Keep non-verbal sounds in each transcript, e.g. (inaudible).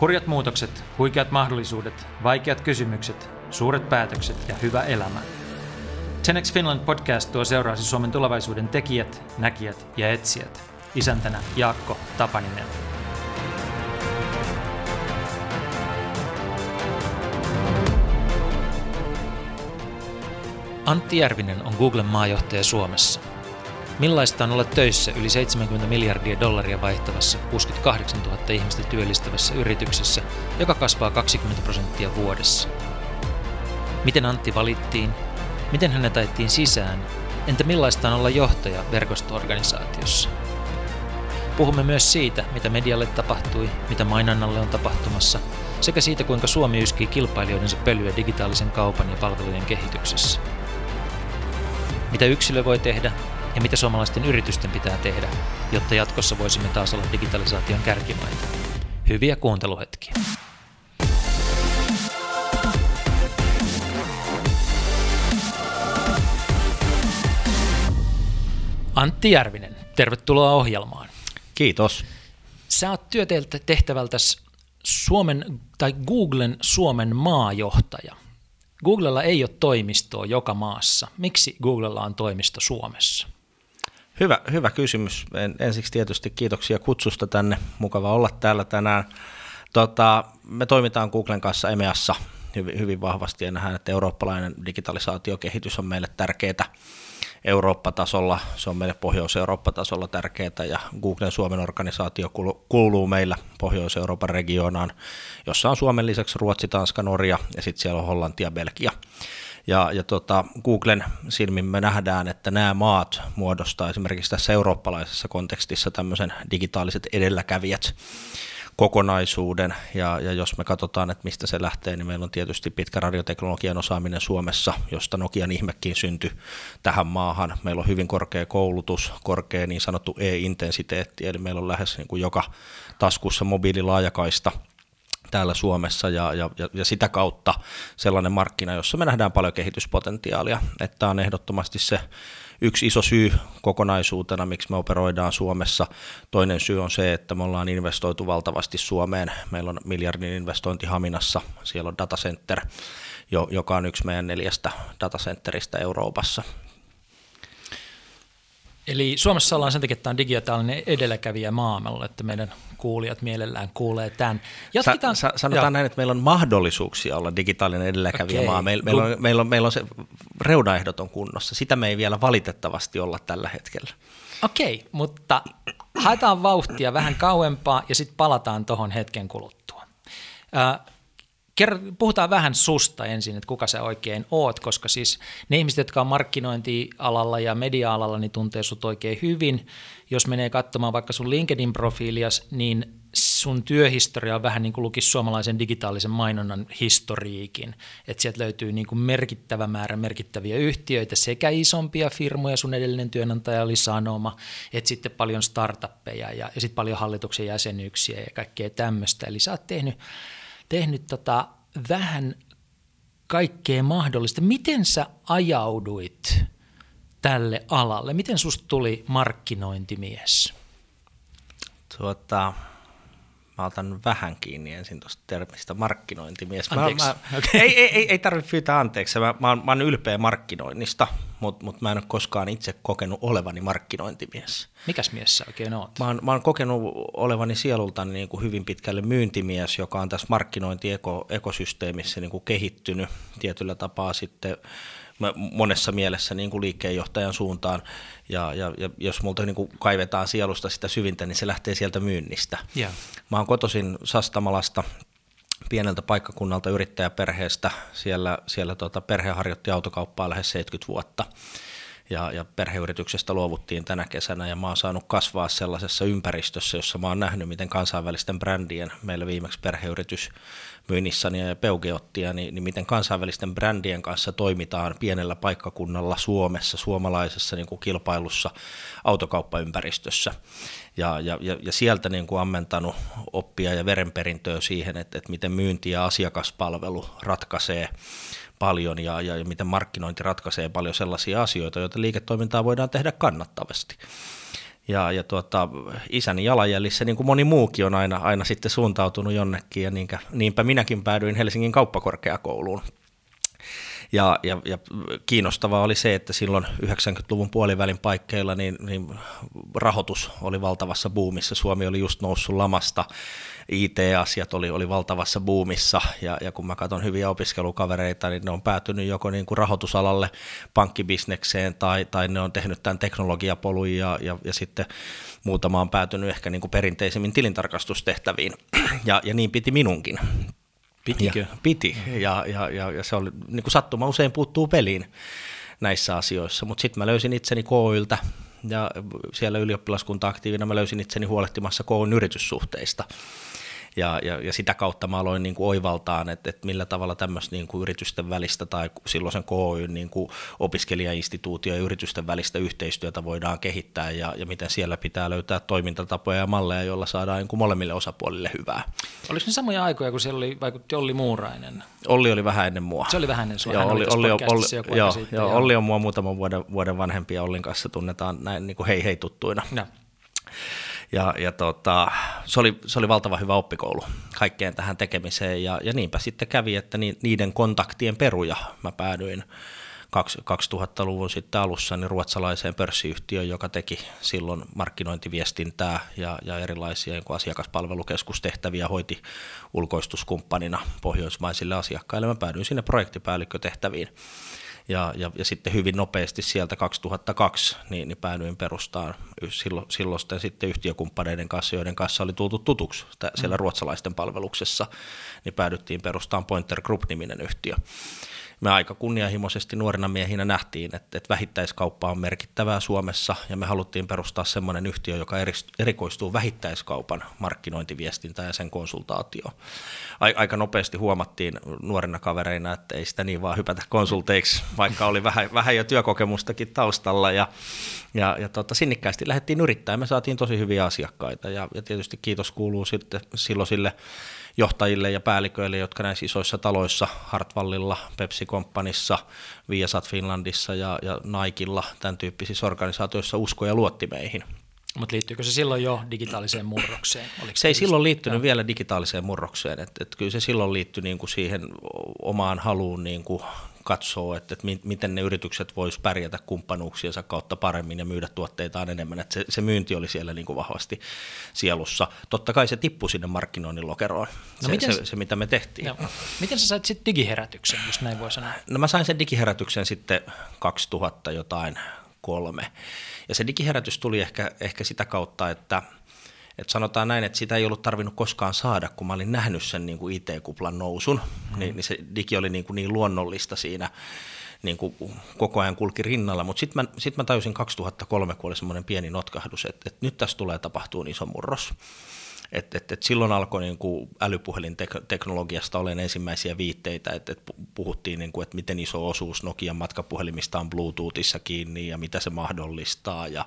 Hurjat muutokset, huikeat mahdollisuudet, vaikeat kysymykset, suuret päätökset ja hyvä elämä. Tenex Finland podcast tuo seuraasi Suomen tulevaisuuden tekijät, näkijät ja etsijät. Isäntänä Jaakko Tapaninen. Antti Järvinen on Googlen maajohtaja Suomessa. Millaista on olla töissä yli 70 miljardia dollaria vaihtavassa 68 000 ihmistä työllistävässä yrityksessä, joka kasvaa 20 prosenttia vuodessa? Miten Antti valittiin? Miten hänet ajettiin sisään? Entä millaista on olla johtaja verkostoorganisaatiossa? Puhumme myös siitä, mitä medialle tapahtui, mitä mainonnalle on tapahtumassa, sekä siitä, kuinka Suomi yskii kilpailijoidensa pölyä digitaalisen kaupan ja palvelujen kehityksessä. Mitä yksilö voi tehdä ja mitä suomalaisten yritysten pitää tehdä, jotta jatkossa voisimme taas olla digitalisaation kärkimaita. Hyviä kuunteluhetkiä. Antti Järvinen, tervetuloa ohjelmaan. Kiitos. Sä oot työtehtävältäsi Suomen tai Googlen Suomen maajohtaja. Googlella ei ole toimistoa joka maassa. Miksi Googlella on toimisto Suomessa? Hyvä, hyvä kysymys. En, ensiksi tietysti kiitoksia kutsusta tänne. Mukava olla täällä tänään. Tota, me toimitaan Googlen kanssa EMEassa hyvin, hyvin vahvasti ja nähdään, että eurooppalainen digitalisaatiokehitys on meille tärkeää Eurooppa-tasolla, se on meille Pohjois-Eurooppa-tasolla tärkeää ja Googlen Suomen organisaatio kuuluu meillä Pohjois-Euroopan regionaan, jossa on Suomen lisäksi Ruotsi, Tanska, Norja ja sitten siellä on Hollanti ja Belgia. Ja, ja tota, Googlen silmin me nähdään, että nämä maat muodostaa esimerkiksi tässä eurooppalaisessa kontekstissa tämmöisen digitaaliset edelläkävijät kokonaisuuden, ja, ja jos me katsotaan, että mistä se lähtee, niin meillä on tietysti pitkä radioteknologian osaaminen Suomessa, josta Nokian ihmekin syntyi tähän maahan. Meillä on hyvin korkea koulutus, korkea niin sanottu e-intensiteetti, eli meillä on lähes niin kuin joka taskussa mobiililaajakaista, täällä Suomessa ja, ja, ja sitä kautta sellainen markkina, jossa me nähdään paljon kehityspotentiaalia. Että tämä on ehdottomasti se yksi iso syy kokonaisuutena, miksi me operoidaan Suomessa. Toinen syy on se, että me ollaan investoitu valtavasti Suomeen. Meillä on miljardin investointi Haminassa, siellä on datacenter, joka on yksi meidän neljästä datacenteristä Euroopassa. Eli Suomessa ollaan sen takia, että on digitaalinen edelläkävijä maa, että meidän kuulijat mielellään kuulee tämän. Jatketaan. Sa- sa- sanotaan Joo. näin, että meillä on mahdollisuuksia olla digitaalinen edelläkävijä okay. maa. Meil, meillä, on, meillä, on, meillä on se reunaehdot on kunnossa. Sitä me ei vielä valitettavasti olla tällä hetkellä. Okei, okay, mutta haetaan vauhtia vähän kauempaa ja sitten palataan tuohon hetken kuluttua. Puhutaan vähän susta ensin, että kuka sä oikein oot, koska siis ne ihmiset, jotka on markkinointialalla ja media-alalla, niin tuntee sut oikein hyvin. Jos menee katsomaan vaikka sun LinkedIn-profiilias, niin sun työhistoria on vähän niin kuin lukisi suomalaisen digitaalisen mainonnan historiikin. Että sieltä löytyy niin kuin merkittävä määrä merkittäviä yhtiöitä, sekä isompia firmoja, sun edellinen työnantaja oli Sanoma, että sitten paljon startuppeja ja, ja sitten paljon hallituksen jäsenyyksiä ja kaikkea tämmöistä. Eli sä oot tehnyt tehnyt tota vähän kaikkea mahdollista. Miten sä ajauduit tälle alalle? Miten susta tuli markkinointimies? Tuota, mä otan vähän kiinni ensin tuosta termistä markkinointimies. Anteeksi. Mä, mä, okay. ei, ei, ei, ei tarvitse pyytää anteeksi. Mä, mä, mä oon ylpeä markkinoinnista, mutta mut mä en ole koskaan itse kokenut olevani markkinointimies. Mikäs mies sä oikein oot? Mä oon, mä oon kokenut olevani sielultani niin kuin hyvin pitkälle myyntimies, joka on tässä markkinointiekosysteemissä niin kuin kehittynyt tietyllä tapaa sitten monessa mielessä niin kuin liikkeenjohtajan suuntaan. Ja, ja, ja jos multa niin kuin kaivetaan sielusta sitä syvintä, niin se lähtee sieltä myynnistä. Yeah. Mä oon kotoisin Sastamalasta, pieneltä paikkakunnalta yrittäjäperheestä. Siellä, siellä tota, perhe harjoitti autokauppaa lähes 70 vuotta ja, ja perheyrityksestä luovuttiin tänä kesänä ja mä oon saanut kasvaa sellaisessa ympäristössä, jossa mä oon nähnyt, miten kansainvälisten brändien, meillä viimeksi perheyritys Myynnissani ja Peugeottia, niin, niin miten kansainvälisten brändien kanssa toimitaan pienellä paikkakunnalla Suomessa, suomalaisessa niin kuin kilpailussa autokauppaympäristössä. Ja, ja, ja, ja sieltä niin kuin ammentanut oppia ja verenperintöä siihen, että, että miten myynti ja asiakaspalvelu ratkaisee paljon ja, ja, miten markkinointi ratkaisee paljon sellaisia asioita, joita liiketoimintaa voidaan tehdä kannattavasti. ja, ja tuota, isäni jalanjäljissä, niin kuin moni muukin on aina, aina sitten suuntautunut jonnekin, ja niinkä, niinpä minäkin päädyin Helsingin kauppakorkeakouluun. Ja, ja, ja kiinnostavaa oli se, että silloin 90-luvun puolivälin paikkeilla niin, niin rahoitus oli valtavassa buumissa. Suomi oli just noussut lamasta, IT-asiat oli, oli valtavassa buumissa, ja, ja kun mä katson hyviä opiskelukavereita, niin ne on päätynyt joko niin kuin rahoitusalalle, pankkibisnekseen, tai, tai ne on tehnyt tämän teknologiapolun, ja, ja, ja sitten muutama on päätynyt ehkä niin kuin perinteisemmin tilintarkastustehtäviin, (clears throat) ja, ja niin piti minunkin. Pitikö? Ja, piti, ja, ja, ja, ja se oli, niin kuin sattuma usein puuttuu peliin näissä asioissa, mutta sitten mä löysin itseni KYltä, ja siellä ylioppilaskunta-aktiivina mä löysin itseni huolehtimassa koulun yrityssuhteista ja, ja, ja sitä kautta mä aloin niin kuin oivaltaan, että, että millä tavalla tämmöistä niin kuin yritysten välistä tai silloisen KOY niin kuin opiskelijainstituutio ja yritysten välistä yhteistyötä voidaan kehittää ja, ja miten siellä pitää löytää toimintatapoja ja malleja, joilla saadaan niin kuin molemmille osapuolille hyvää. Oliko ne samoja aikoja, kun siellä oli, vaikutti Olli Muurainen? Olli oli vähän ennen mua. Se oli vähän ennen sua. Joo, Olli, Olli, Olli, Olli, joo, sitten, joo, Olli on mua muutaman vuoden, vuoden vanhempi ja Ollin kanssa tunnetaan näin niin kuin hei hei tuttuina. Ja. Ja, ja tota, se, oli, se oli valtava hyvä oppikoulu kaikkeen tähän tekemiseen ja, ja niinpä sitten kävi, että niiden kontaktien peruja mä päädyin 2000-luvun sitten alussa niin ruotsalaiseen pörssiyhtiöön, joka teki silloin markkinointiviestintää ja, ja erilaisia niin asiakaspalvelukeskustehtäviä, hoiti ulkoistuskumppanina pohjoismaisille asiakkaille. Mä päädyin sinne projektipäällikkötehtäviin ja, ja, ja sitten hyvin nopeasti sieltä 2002 niin, niin päädyin perustamaan silloin, silloisten sitten yhtiökumppaneiden kanssa, joiden kanssa oli tultu tutuksi siellä mm. ruotsalaisten palveluksessa, niin päädyttiin perustamaan Pointer Group-niminen yhtiö me aika kunnianhimoisesti nuorina miehinä nähtiin, että, että vähittäiskauppa on merkittävää Suomessa ja me haluttiin perustaa semmoinen yhtiö, joka erikoistuu vähittäiskaupan markkinointiviestintään ja sen konsultaatioon. Aika nopeasti huomattiin nuorina kavereina, että ei sitä niin vaan hypätä konsulteiksi, vaikka oli vähän, vähän jo työkokemustakin taustalla ja, ja, ja tota, sinnikkäästi lähdettiin yrittämään. Me saatiin tosi hyviä asiakkaita ja, ja tietysti kiitos kuuluu sitten silloisille johtajille ja päälliköille, jotka näissä isoissa taloissa, Hartwallilla, Pepsi Companyssa, Viasat Finlandissa ja, ja Naikilla, tämän tyyppisissä organisaatioissa usko ja luotti meihin. Mutta liittyykö se silloin jo digitaaliseen murrokseen? Oliko se ei silloin liittynyt jo. vielä digitaaliseen murrokseen, että et kyllä se silloin liittyi niinku siihen omaan haluun niinku katsoo, että, että miten ne yritykset vois pärjätä kumppanuuksiensa kautta paremmin ja myydä tuotteitaan enemmän. Että se, se myynti oli siellä niin kuin vahvasti sielussa. Totta kai se tippui sinne markkinoinnin lokeroon, no se, miten, se, se, mitä me tehtiin. Joo. Miten sä sait sitten digiherätyksen, jos näin voi sanoa? No mä sain sen digiherätyksen sitten 2000 jotain kolme. Ja se digiherätys tuli ehkä, ehkä sitä kautta, että – et sanotaan näin, että sitä ei ollut tarvinnut koskaan saada, kun mä olin nähnyt sen niin kuin IT-kuplan nousun, mm. niin, niin se digi oli niin, kuin niin luonnollista siinä, niin kuin koko ajan kulki rinnalla, mutta sitten mä, sit mä tajusin 2003, kun oli semmoinen pieni notkahdus, että, että nyt tässä tulee tapahtua iso murros. Et, et, et silloin alkoi niin kuin älypuhelinteknologiasta olen ensimmäisiä viitteitä, että et puhuttiin, niin kuin, että miten iso osuus Nokian matkapuhelimista on Bluetoothissa kiinni ja mitä se mahdollistaa. Ja,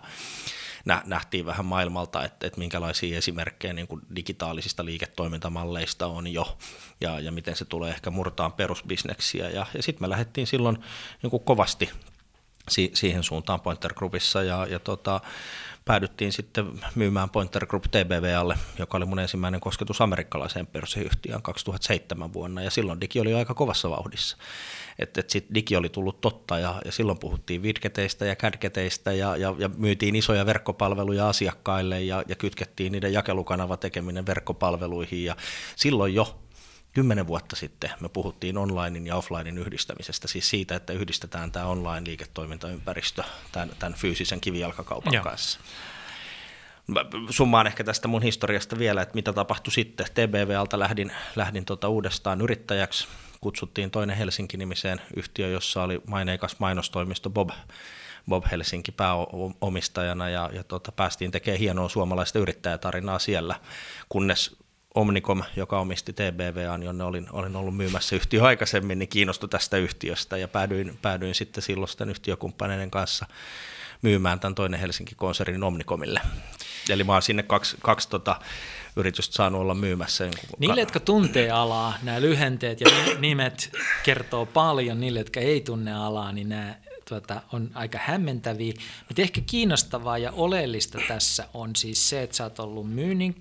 nähtiin vähän maailmalta, että, että minkälaisia esimerkkejä niin kuin digitaalisista liiketoimintamalleista on jo ja, ja miten se tulee ehkä murtaan perusbisneksiä. Ja, ja sitten me lähdettiin silloin niin kuin kovasti si- siihen suuntaan Pointer Groupissa ja, ja tota, päädyttiin sitten myymään Pointer Group TBValle, joka oli mun ensimmäinen kosketus amerikkalaiseen pörssiyhtiöön 2007 vuonna, ja silloin digi oli aika kovassa vauhdissa. Että et sitten digi oli tullut totta, ja, ja silloin puhuttiin vidgeteistä ja cadgeteistä, ja, ja, ja myytiin isoja verkkopalveluja asiakkaille, ja, ja kytkettiin niiden jakelukanava tekeminen verkkopalveluihin, ja silloin jo kymmenen vuotta sitten me puhuttiin onlinein ja offlinein yhdistämisestä, siis siitä, että yhdistetään tämä online-liiketoimintaympäristö tämän, tämän fyysisen kivijalkakaupan Joo. kanssa. Summaan ehkä tästä mun historiasta vielä, että mitä tapahtui sitten. TBValta lähdin, lähdin tota uudestaan yrittäjäksi. Kutsuttiin toinen Helsinki-nimiseen yhtiö, jossa oli maineikas mainostoimisto Bob, Bob Helsinki pääomistajana ja, ja tota, päästiin tekemään hienoa suomalaista yrittäjätarinaa siellä, kunnes Omnicom, joka omisti TBVAn, jonne olin, olin ollut myymässä yhtiö aikaisemmin, niin kiinnostui tästä yhtiöstä ja päädyin, päädyin sitten silloisten yhtiökumppaneiden kanssa myymään tämän toinen Helsinki-konsernin Omnicomille. Eli mä oon sinne kaksi, kaksi tota, yritystä saanut olla myymässä. Niille, jotka tuntee alaa, nämä lyhenteet ja nimet kertoo paljon. Niille, jotka ei tunne alaa, niin nämä tuota, on aika hämmentäviä. Mutta ehkä kiinnostavaa ja oleellista tässä on siis se, että sä oot ollut myynnin,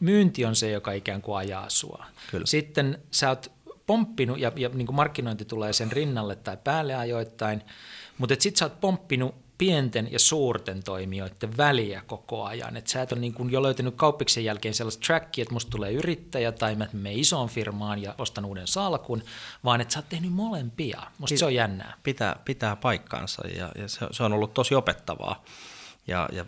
myynti on se, joka ikään kuin ajaa sua. Kyllä. Sitten sä oot pomppinut, ja, ja niin kuin markkinointi tulee sen rinnalle tai päälle ajoittain, mutta sitten sä oot pomppinut pienten ja suurten toimijoiden väliä koko ajan. Et sä et ole niin kuin jo löytänyt kauppiksen jälkeen sellaista trackia, että musta tulee yrittäjä tai mä menen isoon firmaan ja ostan uuden salkun, vaan että sä oot tehnyt molempia. Musta Pit- se on jännää. Pitää, pitää paikkaansa ja, ja se, se on ollut tosi opettavaa. Ja, ja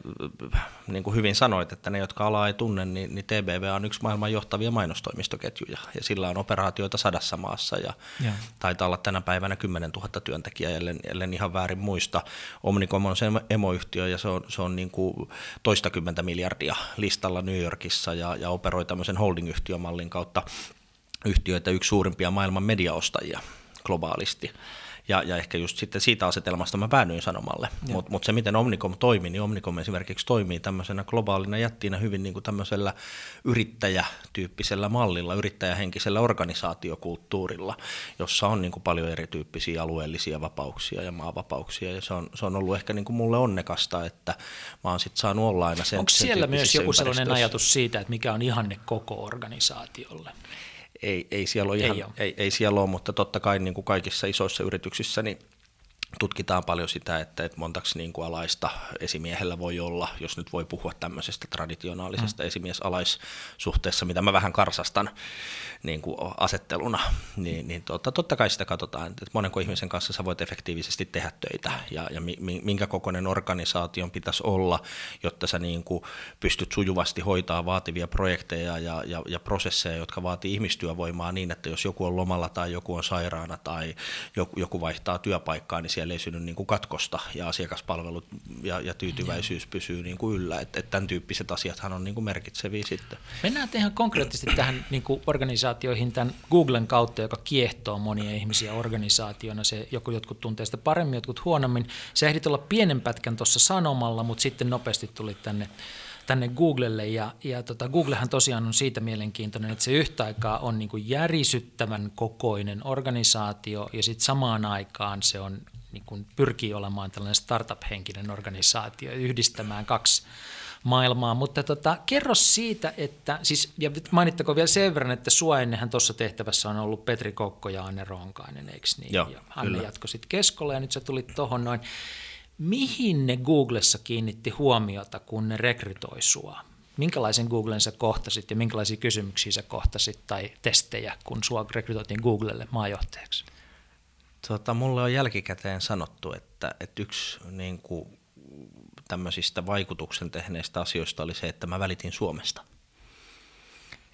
niin kuin hyvin sanoit, että ne, jotka alaa ei tunne, niin, niin TBV on yksi maailman johtavia mainostoimistoketjuja, ja sillä on operaatioita sadassa maassa, ja, ja. taitaa olla tänä päivänä 10 000 työntekijää, ellen, ellen ihan väärin muista. Omnicom on se emoyhtiö, ja se on, se on niin kuin toistakymmentä miljardia listalla New Yorkissa, ja, ja operoi tämmöisen holding-yhtiömallin kautta yhtiöitä yksi suurimpia maailman mediaostajia globaalisti. Ja, ja ehkä just sitten siitä asetelmasta mä päädyin sanomalle. Mutta mut se, miten Omnicom toimii, niin Omnicom esimerkiksi toimii tämmöisenä globaalina jättiinä hyvin niin kuin tämmöisellä yrittäjätyyppisellä mallilla, yrittäjähenkisellä organisaatiokulttuurilla, jossa on niin kuin paljon erityyppisiä alueellisia vapauksia ja maavapauksia. Ja se on, se on ollut ehkä niin kuin mulle onnekasta, että mä oon sitten saanut olla aina sen Onko siellä myös joku sellainen ajatus siitä, että mikä on ihanne koko organisaatiolle? Ei, ei, siellä ole ihan, ei, ole. Ei, ei siellä ole, mutta totta kai niin kuin kaikissa isoissa yrityksissä niin tutkitaan paljon sitä, että, että montaksi niin kuin alaista esimiehellä voi olla, jos nyt voi puhua tämmöisestä traditionaalisesta mm. esimiesalaissuhteessa, mitä mä vähän karsastan niin kuin asetteluna, niin, niin tota, totta kai sitä katsotaan, että monenko ihmisen kanssa sä voit efektiivisesti tehdä töitä ja, ja minkä kokoinen organisaation pitäisi olla, jotta sä niin kuin pystyt sujuvasti hoitaa vaativia projekteja ja, ja, ja prosesseja, jotka vaatii ihmistyövoimaa niin, että jos joku on lomalla tai joku on sairaana tai joku, joku vaihtaa työpaikkaa, niin siellä ei synny niin kuin katkosta ja asiakaspalvelut ja, ja tyytyväisyys Joo. pysyy niin kuin yllä. Että et tämän tyyppiset asiathan on niin kuin merkitseviä sitten. Mennään ihan konkreettisesti tähän niin kuin organisaatioihin tämän Googlen kautta, joka kiehtoo monia ihmisiä organisaationa. Se, joku, jotkut tuntee sitä paremmin, jotkut huonommin. Se ehdit olla pienen pätkän tuossa sanomalla, mutta sitten nopeasti tuli tänne tänne Googlelle ja, ja tota, Googlehan tosiaan on siitä mielenkiintoinen, että se yhtä aikaa on niin järisyttävän kokoinen organisaatio ja sitten samaan aikaan se on niin kuin pyrkii olemaan tällainen startup-henkinen organisaatio yhdistämään kaksi maailmaa, mutta tota, kerro siitä, että, siis, ja mainittako vielä sen verran, että sua ennenhän tuossa tehtävässä on ollut Petri Kokko ja Anne Ronkainen, eikö niin? Joo, ja Anne jatkoi sitten Keskolle ja nyt sä tulit tuohon noin. Mihin ne Googlessa kiinnitti huomiota, kun ne rekrytoi sua? Minkälaisen Googlen sä kohtasit ja minkälaisia kysymyksiä sä kohtasit tai testejä, kun sua rekrytoitiin Googlelle maajohtajaksi? Tota, mulle on jälkikäteen sanottu, että, että yksi niin kuin, tämmöisistä vaikutuksen tehneistä asioista oli se, että mä välitin Suomesta.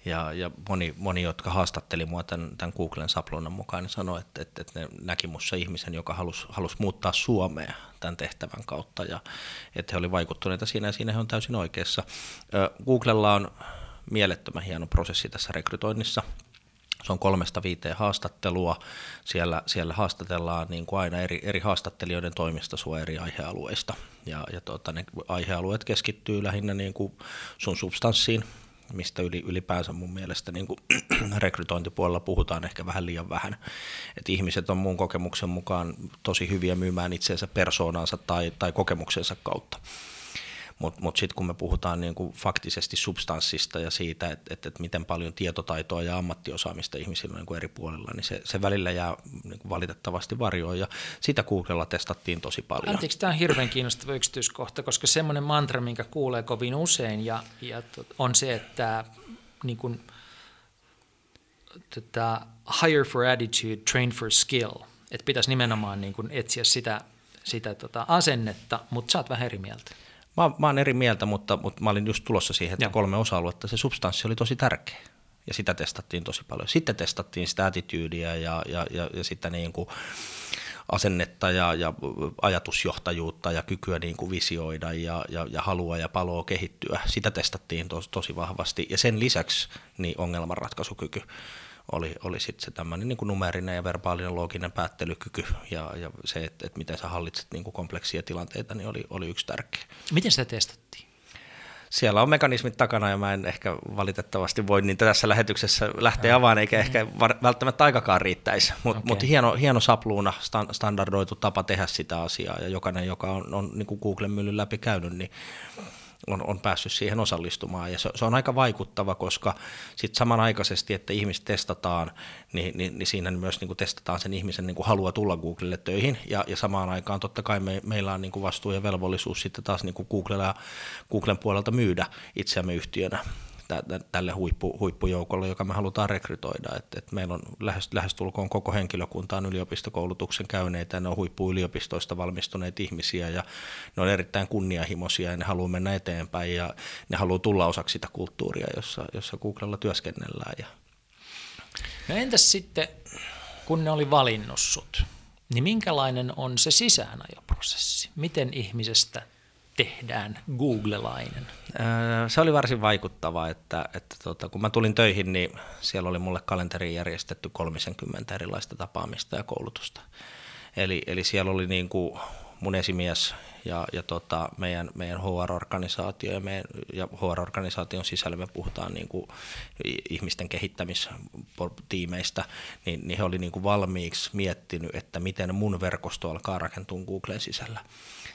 Ja, ja moni, moni, jotka haastatteli mua tämän, tämän Googlen sapluunan mukaan, niin sanoi, että, että, että ne näki mussa ihmisen, joka halusi, halusi muuttaa Suomea tämän tehtävän kautta, ja että he olivat vaikuttuneita siinä, ja siinä he on täysin oikeassa. Googlella on mielettömän hieno prosessi tässä rekrytoinnissa. Se on kolmesta viiteen haastattelua. Siellä, siellä haastatellaan niin kuin aina eri, eri haastattelijoiden toimesta sua eri aihealueista. Ja, ja tuota, ne aihealueet keskittyy lähinnä niin kuin sun substanssiin, mistä yli, ylipäänsä mun mielestä niin kuin (clears throat) rekrytointipuolella puhutaan ehkä vähän liian vähän. Et ihmiset on mun kokemuksen mukaan tosi hyviä myymään itseensä persoonansa tai, tai kokemuksensa kautta. Mutta mut, sitten kun me puhutaan niin kuin faktisesti substanssista ja siitä, että et, et miten paljon tietotaitoa ja ammattiosaamista ihmisillä on niin kuin eri puolilla, niin se, se välillä jää niin kuin valitettavasti varjoon ja sitä Googlella testattiin tosi paljon. Anteeksi, tämä on hirveän kiinnostava yksityiskohta, koska semmoinen mantra, minkä kuulee kovin usein ja, ja on se, että niin kuin, tota, hire for attitude, train for skill. Että pitäisi nimenomaan niin kuin etsiä sitä, sitä tota asennetta, mutta sä oot vähän eri mieltä. Mä, mä oon eri mieltä, mutta, mutta mä olin just tulossa siihen, että Joo. kolme osa-aluetta, se substanssi oli tosi tärkeä. Ja sitä testattiin tosi paljon. Sitten testattiin sitä attityydiä ja, ja, ja, ja sitä niin kuin asennetta ja, ja ajatusjohtajuutta ja kykyä niin kuin visioida ja, ja, ja halua ja paloa kehittyä. Sitä testattiin tos, tosi vahvasti. Ja sen lisäksi niin ongelmanratkaisukyky oli, oli sitten se tämmöinen niin numerinen ja verbaalinen looginen päättelykyky ja, ja se, että, että miten sä hallitset niin kuin kompleksia tilanteita, niin oli, oli yksi tärkeä. Miten sitä testattiin? siellä on mekanismit takana ja mä en ehkä valitettavasti voi niitä tässä lähetyksessä lähteä avaamaan, eikä ehkä välttämättä aikakaan riittäisi. Mutta okay. mut hieno, hieno sapluuna, standardoitu tapa tehdä sitä asiaa ja jokainen, joka on, on niin kuin Googlen myllyn läpi käynyt, niin on, on päässyt siihen osallistumaan. Ja se, se on aika vaikuttava, koska sitten samanaikaisesti, että ihmiset testataan, niin, niin, niin siinä myös niin kuin testataan sen ihmisen niin kuin halua tulla Googlelle töihin. Ja, ja samaan aikaan totta kai me, meillä on niin kuin vastuu ja velvollisuus sitten taas niin kuin Googlella, Googlen puolelta myydä itseämme yhtiönä tälle huippu, huippujoukolle, joka me halutaan rekrytoida. Et, et meillä on lähes, lähestulkoon koko henkilökunta on yliopistokoulutuksen käyneitä, ne on huippuyliopistoista valmistuneita ihmisiä ja ne on erittäin kunnianhimoisia ja ne haluaa mennä eteenpäin ja ne haluaa tulla osaksi sitä kulttuuria, jossa, jossa Googlella työskennellään. Ja. No entäs sitten, kun ne oli valinnut sut, niin minkälainen on se sisäänajoprosessi? Miten ihmisestä tehdään googlelainen? Se oli varsin vaikuttava, että, että tota, kun mä tulin töihin, niin siellä oli mulle kalenteriin järjestetty 30 erilaista tapaamista ja koulutusta. Eli, eli siellä oli niin kuin mun esimies ja, ja tota, meidän, meidän HR-organisaatio ja, meidän, ja HR-organisaation sisällä me puhutaan niin kuin ihmisten kehittämistiimeistä, niin, niin he oli niin valmiiksi miettinyt, että miten mun verkosto alkaa rakentua Googlen sisällä.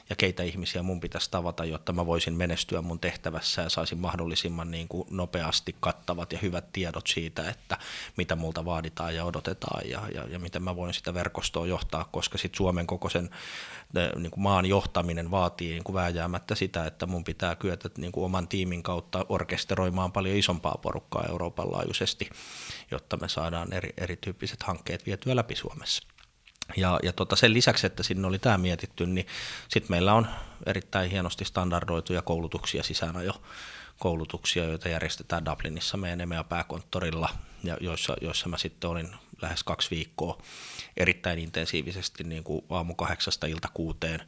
Ja keitä ihmisiä mun pitäisi tavata, jotta mä voisin menestyä mun tehtävässä ja saisin mahdollisimman niin kuin nopeasti kattavat ja hyvät tiedot siitä, että mitä multa vaaditaan ja odotetaan ja, ja, ja miten mä voin sitä verkostoa johtaa, koska sitten Suomen kokoisen niin kuin maan johtaminen vaatii niin kuin vääjäämättä sitä, että mun pitää kyetä niin kuin oman tiimin kautta orkesteroimaan paljon isompaa porukkaa Euroopan laajuisesti, jotta me saadaan eri, erityyppiset hankkeet vietyä läpi Suomessa. Ja, ja tota sen lisäksi, että sinne oli tämä mietitty, niin sitten meillä on erittäin hienosti standardoituja koulutuksia sisään jo koulutuksia, joita järjestetään Dublinissa meidän EMEA pääkonttorilla, ja joissa, joissa mä sitten olin lähes kaksi viikkoa erittäin intensiivisesti niin kuin aamu kahdeksasta ilta kuuteen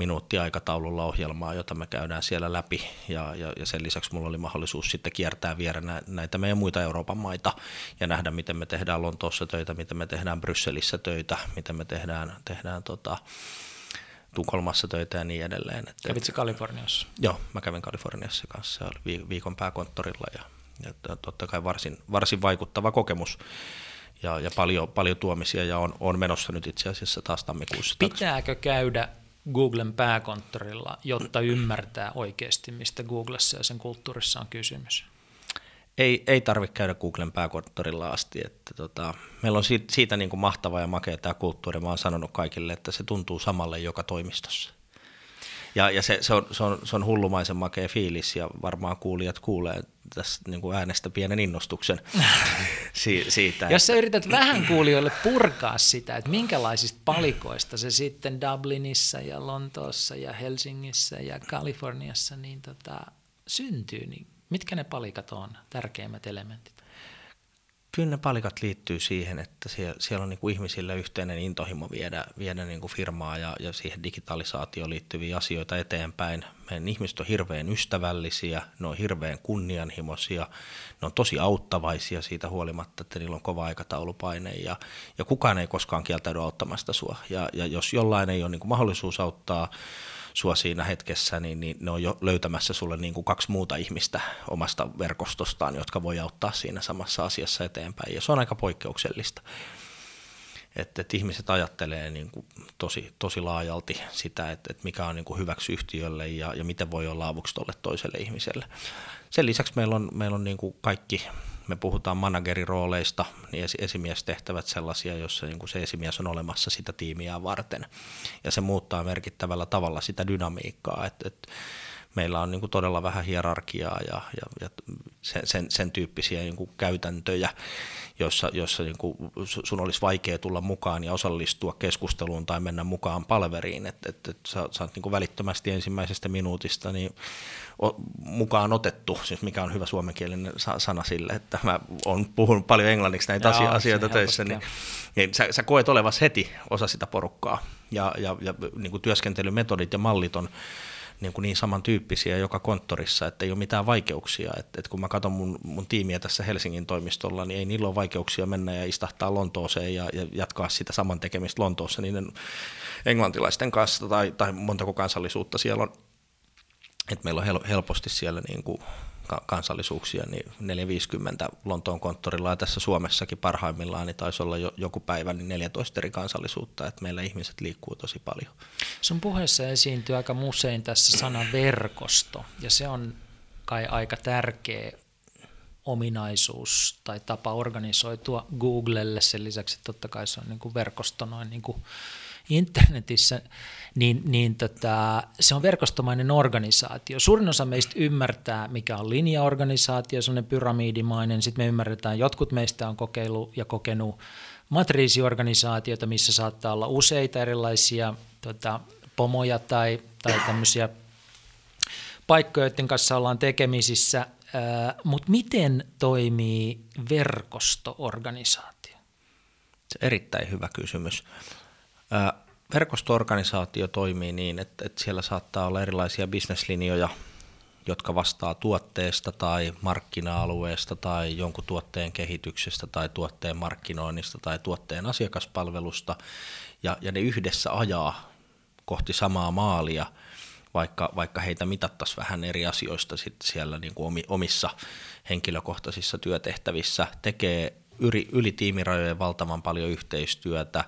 minuuttiaikataululla ohjelmaa, jota me käydään siellä läpi ja, ja, ja sen lisäksi mulla oli mahdollisuus sitten kiertää vielä näitä meidän muita Euroopan maita ja nähdä, miten me tehdään Lontoossa töitä, miten me tehdään Brysselissä töitä, miten me tehdään, tehdään tota, Tukholmassa töitä ja niin edelleen. Kävitkö Kaliforniassa? Joo, mä kävin Kaliforniassa kanssa, oli viikon pääkonttorilla ja, ja totta kai varsin, varsin vaikuttava kokemus ja, ja paljon, paljon tuomisia ja on, on menossa nyt itse asiassa taas tammikuussa. Pitääkö käydä Googlen pääkonttorilla, jotta ymmärtää oikeasti, mistä Googlessa ja sen kulttuurissa on kysymys? Ei, ei tarvitse käydä Googlen pääkonttorilla asti. Että tota, meillä on siitä, siitä niin kuin mahtava ja makea tämä kulttuuri. Mä oon sanonut kaikille, että se tuntuu samalle joka toimistossa. Ja, ja se, se, on, se, on, se on hullumaisen makea fiilis ja varmaan kuulijat kuulee tästä niin kuin äänestä pienen innostuksen (laughs) si, siitä. Jos sä yrität vähän kuulijoille purkaa sitä, että minkälaisista palikoista se sitten Dublinissa ja Lontoossa ja Helsingissä ja Kaliforniassa niin tota, syntyy, niin mitkä ne palikat on, tärkeimmät elementit? Kyllä ne palikat liittyy siihen, että siellä, siellä on niin kuin ihmisillä yhteinen intohimo viedä, viedä niin kuin firmaa ja, ja siihen digitalisaatioon liittyviä asioita eteenpäin. Meidän ihmiset on hirveän ystävällisiä, ne on hirveän kunnianhimoisia, ne on tosi auttavaisia siitä huolimatta, että niillä on kova aikataulupaine ja, ja kukaan ei koskaan kieltäydy auttamasta sua. Ja, ja jos jollain ei ole niin kuin mahdollisuus auttaa, sua siinä hetkessä, niin, niin ne on jo löytämässä sulle niin kuin kaksi muuta ihmistä omasta verkostostaan, jotka voi auttaa siinä samassa asiassa eteenpäin. Ja se on aika poikkeuksellista. Että, että ihmiset ajattelee niin kuin tosi, tosi laajalti sitä, että, että mikä on niin kuin hyväksi yhtiölle ja, ja miten voi olla avuksi tolle toiselle ihmiselle. Sen lisäksi meillä on, meillä on niin kuin kaikki me puhutaan managerirooleista, niin esimiestehtävät sellaisia, joissa niin se esimies on olemassa sitä tiimiä varten. Ja se muuttaa merkittävällä tavalla sitä dynamiikkaa, että, että meillä on niin kuin todella vähän hierarkiaa ja, ja, ja sen, sen, sen tyyppisiä niin kuin käytäntöjä, joissa, joissa niin kuin sun olisi vaikea tulla mukaan ja osallistua keskusteluun tai mennä mukaan palveriin, että et, et sä, sä oot niin kuin välittömästi ensimmäisestä minuutista niin o, mukaan otettu, siis mikä on hyvä suomenkielinen sana sille, että mä oon puhunut paljon englanniksi näitä Joo, asia, asioita töissä, niin, niin sä, sä koet olevas heti osa sitä porukkaa. Ja, ja, ja niin kuin työskentelymetodit ja mallit on niin, kuin niin samantyyppisiä joka konttorissa, että ei ole mitään vaikeuksia. Et, et kun mä katson mun, mun tiimiä tässä Helsingin toimistolla, niin ei niillä ole vaikeuksia mennä ja istahtaa Lontooseen ja, ja jatkaa sitä saman tekemistä Lontoossa niiden englantilaisten kanssa tai, tai montako kansallisuutta siellä on että meillä on helposti siellä niin kuin kansallisuuksia, niin 450 Lontoon konttorilla ja tässä Suomessakin parhaimmillaan niin taisi olla jo, joku päivä niin 14 eri kansallisuutta, että meillä ihmiset liikkuu tosi paljon. Sun puheessa esiintyy aika usein tässä sana verkosto, ja se on kai aika tärkeä ominaisuus tai tapa organisoitua Googlelle sen lisäksi, että totta kai se on niin kuin verkosto noin niin kuin internetissä, niin, niin tota, se on verkostomainen organisaatio. Suurin osa meistä ymmärtää, mikä on linjaorganisaatio, sellainen pyramidimainen. Sitten me ymmärretään, jotkut meistä on kokeillut ja kokenut matriisiorganisaatiota, missä saattaa olla useita erilaisia tota, pomoja tai, tai tämmöisiä paikkoja, joiden kanssa ollaan tekemisissä. Mutta miten toimii verkostoorganisaatio? Erittäin hyvä kysymys. Verkostoorganisaatio toimii niin, että, että siellä saattaa olla erilaisia bisneslinjoja, jotka vastaa tuotteesta tai markkina-alueesta tai jonkun tuotteen kehityksestä tai tuotteen markkinoinnista tai tuotteen asiakaspalvelusta, ja, ja ne yhdessä ajaa kohti samaa maalia, vaikka, vaikka heitä mitattaisiin vähän eri asioista sitten siellä niin kuin omissa henkilökohtaisissa työtehtävissä, tekee yli, yli tiimirajojen valtavan paljon yhteistyötä,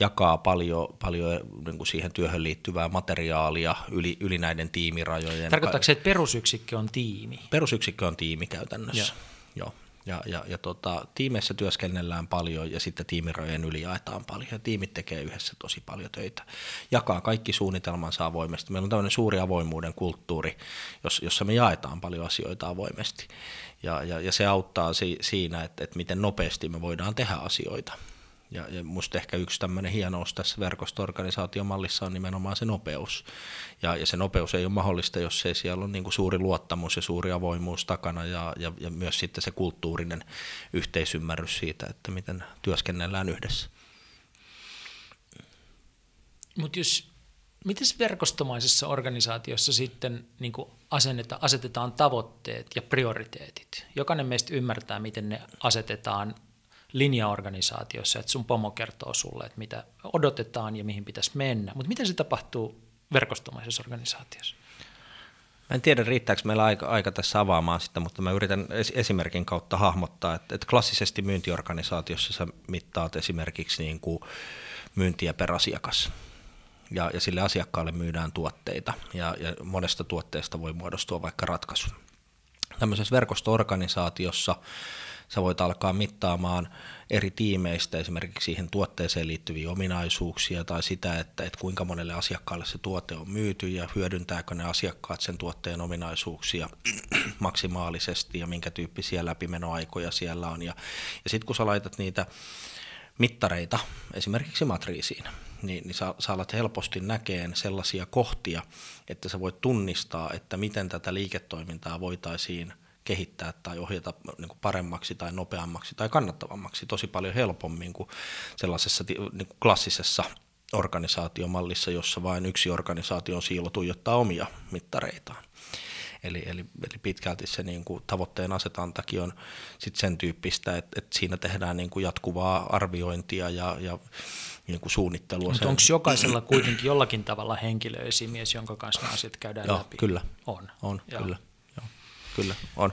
jakaa paljon, paljon niin kuin siihen työhön liittyvää materiaalia yli, yli näiden tiimirajojen. Tarkoittaako se, että perusyksikkö on tiimi? Perusyksikkö on tiimi käytännössä, joo. joo. Ja, ja, ja tota, tiimeissä työskennellään paljon ja sitten tiimirajojen yli jaetaan paljon ja tiimit tekee yhdessä tosi paljon töitä. Jakaa kaikki suunnitelmansa avoimesti. Meillä on tämmöinen suuri avoimuuden kulttuuri, jossa me jaetaan paljon asioita avoimesti. Ja, ja, ja se auttaa si, siinä, että, että miten nopeasti me voidaan tehdä asioita. Ja, ja musta ehkä yksi tämmöinen hienous tässä verkosto-organisaatiomallissa on nimenomaan se nopeus. Ja, ja se nopeus ei ole mahdollista, jos ei siellä ole niin kuin suuri luottamus ja suuri avoimuus takana ja, ja, ja myös sitten se kulttuurinen yhteisymmärrys siitä, että miten työskennellään yhdessä. Mutta jos miten verkostomaisessa organisaatiossa sitten niin asenneta, asetetaan tavoitteet ja prioriteetit? Jokainen meistä ymmärtää, miten ne asetetaan linjaorganisaatiossa, että sun pomo kertoo sulle, että mitä odotetaan ja mihin pitäisi mennä. Mutta miten se tapahtuu verkostomaisessa organisaatiossa? Mä en tiedä, riittääkö meillä aika, aika tässä avaamaan sitä, mutta mä yritän esimerkin kautta hahmottaa, että, että klassisesti myyntiorganisaatiossa sä mittaat esimerkiksi niin kuin myyntiä per asiakas. Ja, ja sille asiakkaalle myydään tuotteita, ja, ja monesta tuotteesta voi muodostua vaikka ratkaisu. Tämmöisessä verkosto-organisaatiossa sä voit alkaa mittaamaan eri tiimeistä esimerkiksi siihen tuotteeseen liittyviä ominaisuuksia tai sitä, että, että kuinka monelle asiakkaalle se tuote on myyty ja hyödyntääkö ne asiakkaat sen tuotteen ominaisuuksia (clears throat) maksimaalisesti ja minkä tyyppisiä läpimenoaikoja siellä on. Ja, ja sitten kun sä laitat niitä mittareita esimerkiksi matriisiin, niin, niin sä, sä alat helposti näkeen sellaisia kohtia, että sä voit tunnistaa, että miten tätä liiketoimintaa voitaisiin – kehittää tai ohjata niin kuin paremmaksi tai nopeammaksi tai kannattavammaksi tosi paljon helpommin kuin sellaisessa niin kuin klassisessa organisaatiomallissa, jossa vain yksi organisaation siilo tuijottaa omia mittareitaan. Eli, eli, eli pitkälti se niin kuin tavoitteen asetantakin on sit sen tyyppistä, että, että siinä tehdään niin kuin jatkuvaa arviointia ja, ja niin kuin suunnittelua. Mutta onko jokaisella kuitenkin jollakin tavalla henkilöesimies, jonka kanssa asiat käydään Joo, läpi? kyllä. On. On, Joo. kyllä kyllä on.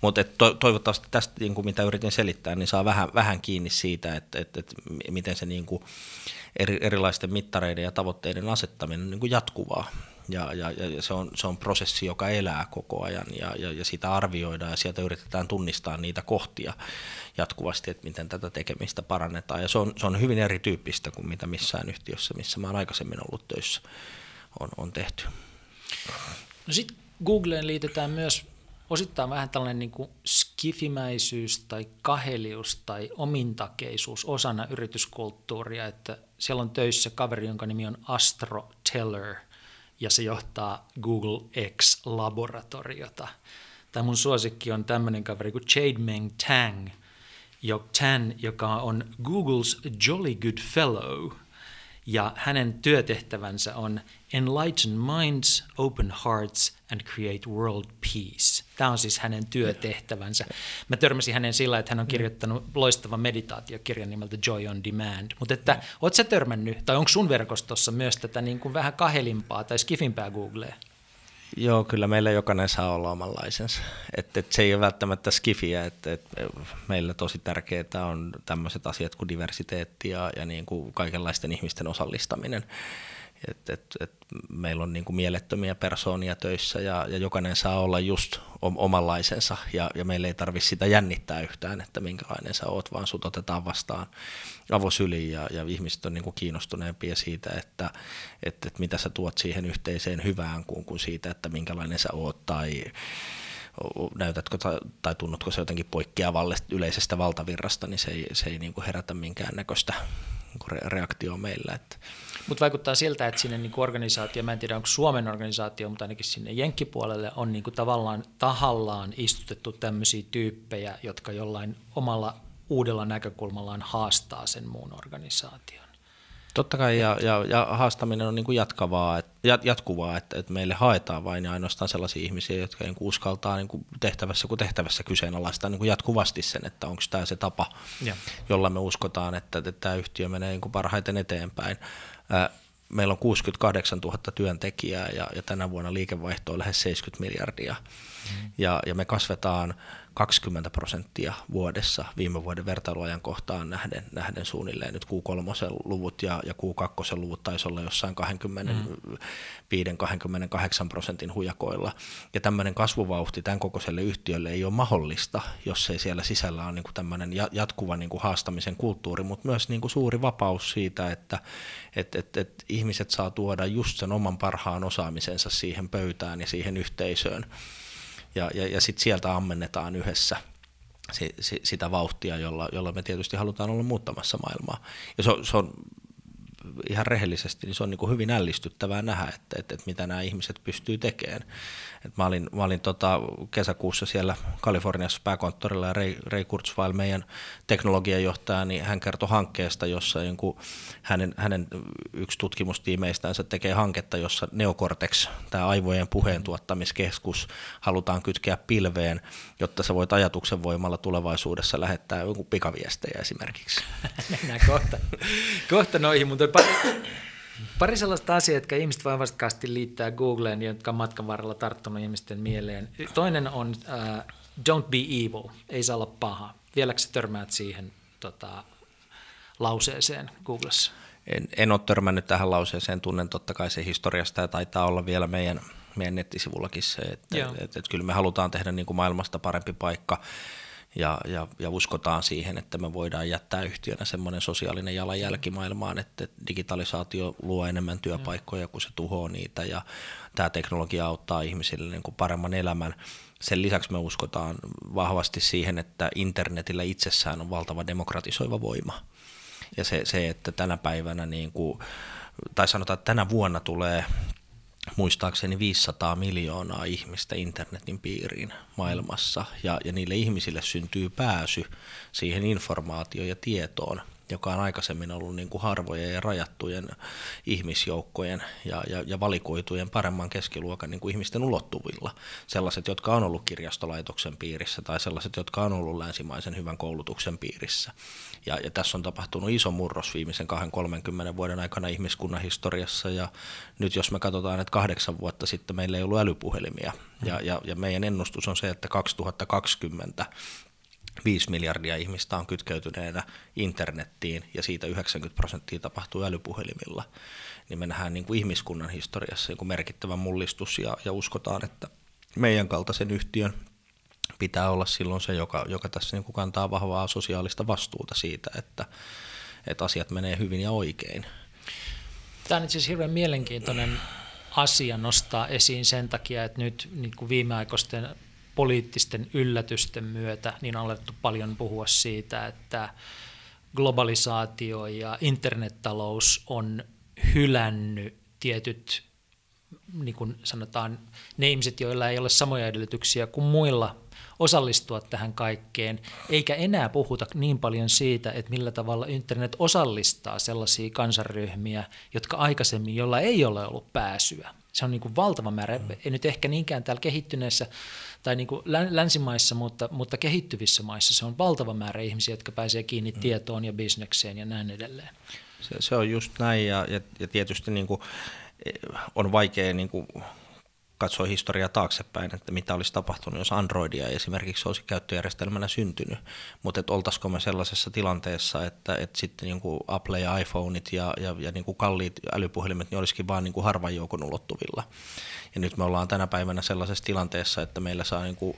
Mutta to, toivottavasti tästä, niin kuin mitä yritin selittää, niin saa vähän, vähän kiinni siitä, että, että, että miten se niin kuin eri, erilaisten mittareiden ja tavoitteiden asettaminen on niin kuin jatkuvaa. Ja, ja, ja se, on, se on prosessi, joka elää koko ajan ja, ja, ja sitä arvioidaan ja sieltä yritetään tunnistaa niitä kohtia jatkuvasti, että miten tätä tekemistä parannetaan. Ja se on, se on hyvin erityyppistä kuin mitä missään yhtiössä, missä mä olen aikaisemmin ollut töissä, on, on tehty. No sitten Googleen liitetään myös osittain vähän tällainen niin kuin skifimäisyys tai kahelius tai omintakeisuus osana yrityskulttuuria, että siellä on töissä kaveri, jonka nimi on Astro Teller ja se johtaa Google X-laboratoriota. Tämä mun suosikki on tämmöinen kaveri kuin Jade Meng Tang, Tan, joka on Google's Jolly Good Fellow – ja hänen työtehtävänsä on Enlighten minds, open hearts and create world peace. Tämä on siis hänen työtehtävänsä. Mä törmäsin hänen sillä, että hän on kirjoittanut loistavan meditaatiokirjan nimeltä Joy on Demand. Mutta että, oot sä törmännyt, tai onko sun verkostossa myös tätä niin kuin vähän kahelimpaa tai skifimpää Googlea? Joo, kyllä meillä jokainen saa olla omanlaisensa. Et, et se ei ole välttämättä skifiä, että et meillä tosi tärkeää on tämmöiset asiat kuin diversiteetti ja, ja niin kuin kaikenlaisten ihmisten osallistaminen. Et, et, et meillä on niin kuin mielettömiä persoonia töissä ja, ja jokainen saa olla just omanlaisensa ja, ja meillä ei tarvitse sitä jännittää yhtään, että minkälainen sä oot, vaan sut otetaan vastaan avosyliin ja, ja ihmiset on niin kuin kiinnostuneempia siitä, että, että, että mitä sä tuot siihen yhteiseen hyvään kuin, kuin siitä, että minkälainen sä oot tai näytätkö tai, tai tunnutko se jotenkin poikkeavalle yleisestä valtavirrasta, niin se ei, se ei niin kuin herätä minkäännäköistä niin reaktioa meillä. Että mutta vaikuttaa siltä, että sinne niin organisaatio, mä en tiedä onko Suomen organisaatio, mutta ainakin sinne jenkkipuolelle on niin kuin tavallaan tahallaan istutettu tämmöisiä tyyppejä, jotka jollain omalla uudella näkökulmallaan haastaa sen muun organisaation. Totta kai, ja, ja, ja haastaminen on niin kuin jatkavaa, et, jatkuvaa, että, että meille haetaan vain ja ainoastaan sellaisia ihmisiä, jotka niin kuin uskaltaa niin kuin tehtävässä kuin tehtävässä kyseenalaistaa niin kuin jatkuvasti sen, että onko tämä se tapa, ja. jolla me uskotaan, että, että tämä yhtiö menee niin kuin parhaiten eteenpäin. Meillä on 68 000 työntekijää ja, ja tänä vuonna liikevaihto on lähes 70 miljardia. Mm. Ja, ja me kasvetaan 20 prosenttia vuodessa viime vuoden vertailuajan kohtaan nähden, nähden suunnilleen. Nyt Q3-luvut ja, ja Q2-luvut taisi olla jossain 25-28 prosentin hujakoilla. Ja tämmöinen kasvuvauhti tämän kokoiselle yhtiölle ei ole mahdollista, jos ei siellä sisällä ole niin kuin tämmöinen jatkuva niin kuin haastamisen kulttuuri, mutta myös niin kuin suuri vapaus siitä, että et, et, et ihmiset saa tuoda just sen oman parhaan osaamisensa siihen pöytään ja siihen yhteisöön ja, ja, ja sitten sieltä ammennetaan yhdessä si, si, sitä vauhtia, jolla, jolla me tietysti halutaan olla muuttamassa maailmaa. Ja se se on ihan rehellisesti, niin se on niin kuin hyvin ällistyttävää nähdä, että, että, että mitä nämä ihmiset pystyy tekemään. Et mä olin, mä olin tota kesäkuussa siellä Kaliforniassa pääkonttorilla ja Ray, Ray Kurzweil, meidän teknologiajohtaja, niin hän kertoi hankkeesta, jossa jonkun, hänen, hänen yksi tutkimustiimeistänsä tekee hanketta, jossa Neocortex, tämä aivojen puheen tuottamiskeskus, halutaan kytkeä pilveen, jotta sä voit ajatuksen voimalla tulevaisuudessa lähettää pikaviestejä esimerkiksi. (laughs) Mennään kohta, kohta noihin, mutta pari sellaista asiaa, jotka ihmiset voimakkaasti liittää Googleen, jotka on matkan varrella tarttunut ihmisten mieleen. Toinen on uh, don't be evil, ei saa olla paha. Vieläkö törmäät siihen tota, lauseeseen Googlessa? En, en ole törmännyt tähän lauseeseen, tunnen totta kai se historiasta ja taitaa olla vielä meidän, meidän nettisivullakin se, että et, et, et kyllä me halutaan tehdä niin kuin maailmasta parempi paikka ja, ja, ja uskotaan siihen, että me voidaan jättää yhtiönä semmoinen sosiaalinen jalanjälki maailmaan, että digitalisaatio luo enemmän työpaikkoja kuin se tuhoaa niitä ja tämä teknologia auttaa ihmisille niin kuin paremman elämän. Sen lisäksi me uskotaan vahvasti siihen, että internetillä itsessään on valtava demokratisoiva voima. Ja se, se että tänä päivänä, niin kuin, tai sanotaan, että tänä vuonna tulee muistaakseni 500 miljoonaa ihmistä internetin piiriin maailmassa. Ja, ja niille ihmisille syntyy pääsy siihen informaatioon ja tietoon, joka on aikaisemmin ollut niin kuin harvojen ja rajattujen ihmisjoukkojen ja, ja, ja valikoitujen paremman keskiluokan niin kuin ihmisten ulottuvilla. Sellaiset, jotka on ollut kirjastolaitoksen piirissä tai sellaiset, jotka on ollut länsimaisen hyvän koulutuksen piirissä. Ja, ja tässä on tapahtunut iso murros viimeisen 20-30 vuoden aikana ihmiskunnan historiassa ja nyt jos me katsotaan, että kahdeksan vuotta sitten meillä ei ollut älypuhelimia ja, ja, ja meidän ennustus on se, että 2020 5 miljardia ihmistä on kytkeytyneenä internettiin ja siitä 90 prosenttia tapahtuu älypuhelimilla, niin me nähdään niin kuin ihmiskunnan historiassa niin kuin merkittävä mullistus ja, ja uskotaan, että meidän kaltaisen yhtiön pitää olla silloin se, joka, joka tässä niin kuin kantaa vahvaa sosiaalista vastuuta siitä, että, että asiat menee hyvin ja oikein. Tämä on itse asiassa hirveän mielenkiintoinen asia nostaa esiin sen takia, että nyt niin kuin viimeaikoisten poliittisten yllätysten myötä niin on alettu paljon puhua siitä, että globalisaatio ja internettalous on hylännyt tietyt, niin kuin sanotaan, ne ihmiset, joilla ei ole samoja edellytyksiä kuin muilla osallistua tähän kaikkeen, eikä enää puhuta niin paljon siitä, että millä tavalla internet osallistaa sellaisia kansanryhmiä, jotka aikaisemmin, jolla ei ole ollut pääsyä. Se on niin kuin valtava määrä, mm. ei nyt ehkä niinkään täällä kehittyneessä tai niin kuin länsimaissa, mutta, mutta kehittyvissä maissa se on valtava määrä ihmisiä, jotka pääsee kiinni mm. tietoon ja bisnekseen ja näin edelleen. Se, se on just näin ja, ja, ja tietysti niin kuin on vaikea niin kuin katsoo historiaa taaksepäin, että mitä olisi tapahtunut, jos Androidia esimerkiksi olisi käyttöjärjestelmänä syntynyt, mutta oltaisiko me sellaisessa tilanteessa, että, että sitten niin kuin Apple ja iPhoneit ja, ja, ja niin kuin kalliit älypuhelimet niin olisikin vain niin kuin harvan joukon ulottuvilla. Ja nyt me ollaan tänä päivänä sellaisessa tilanteessa, että meillä saa niin kuin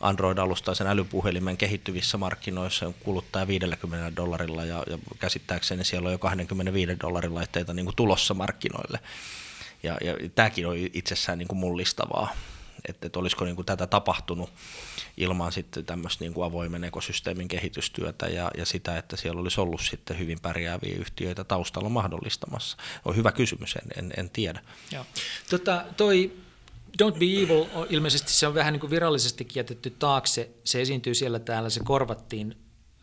Android-alustaisen älypuhelimen kehittyvissä markkinoissa kuluttaa 50 dollarilla ja, ja käsittääkseni siellä on jo 25 dollarin laitteita niin kuin tulossa markkinoille. Ja, ja tämäkin on itsessään niin kuin mullistavaa, että, että olisiko niin kuin tätä tapahtunut ilman sitten tämmöistä niin kuin avoimen ekosysteemin kehitystyötä ja, ja sitä, että siellä olisi ollut sitten hyvin pärjääviä yhtiöitä taustalla mahdollistamassa. On hyvä kysymys, en, en, en tiedä. Joo. Tota, toi Don't Be Evil, ilmeisesti se on vähän niin kuin virallisesti jätetty taakse. Se esiintyy siellä täällä, se korvattiin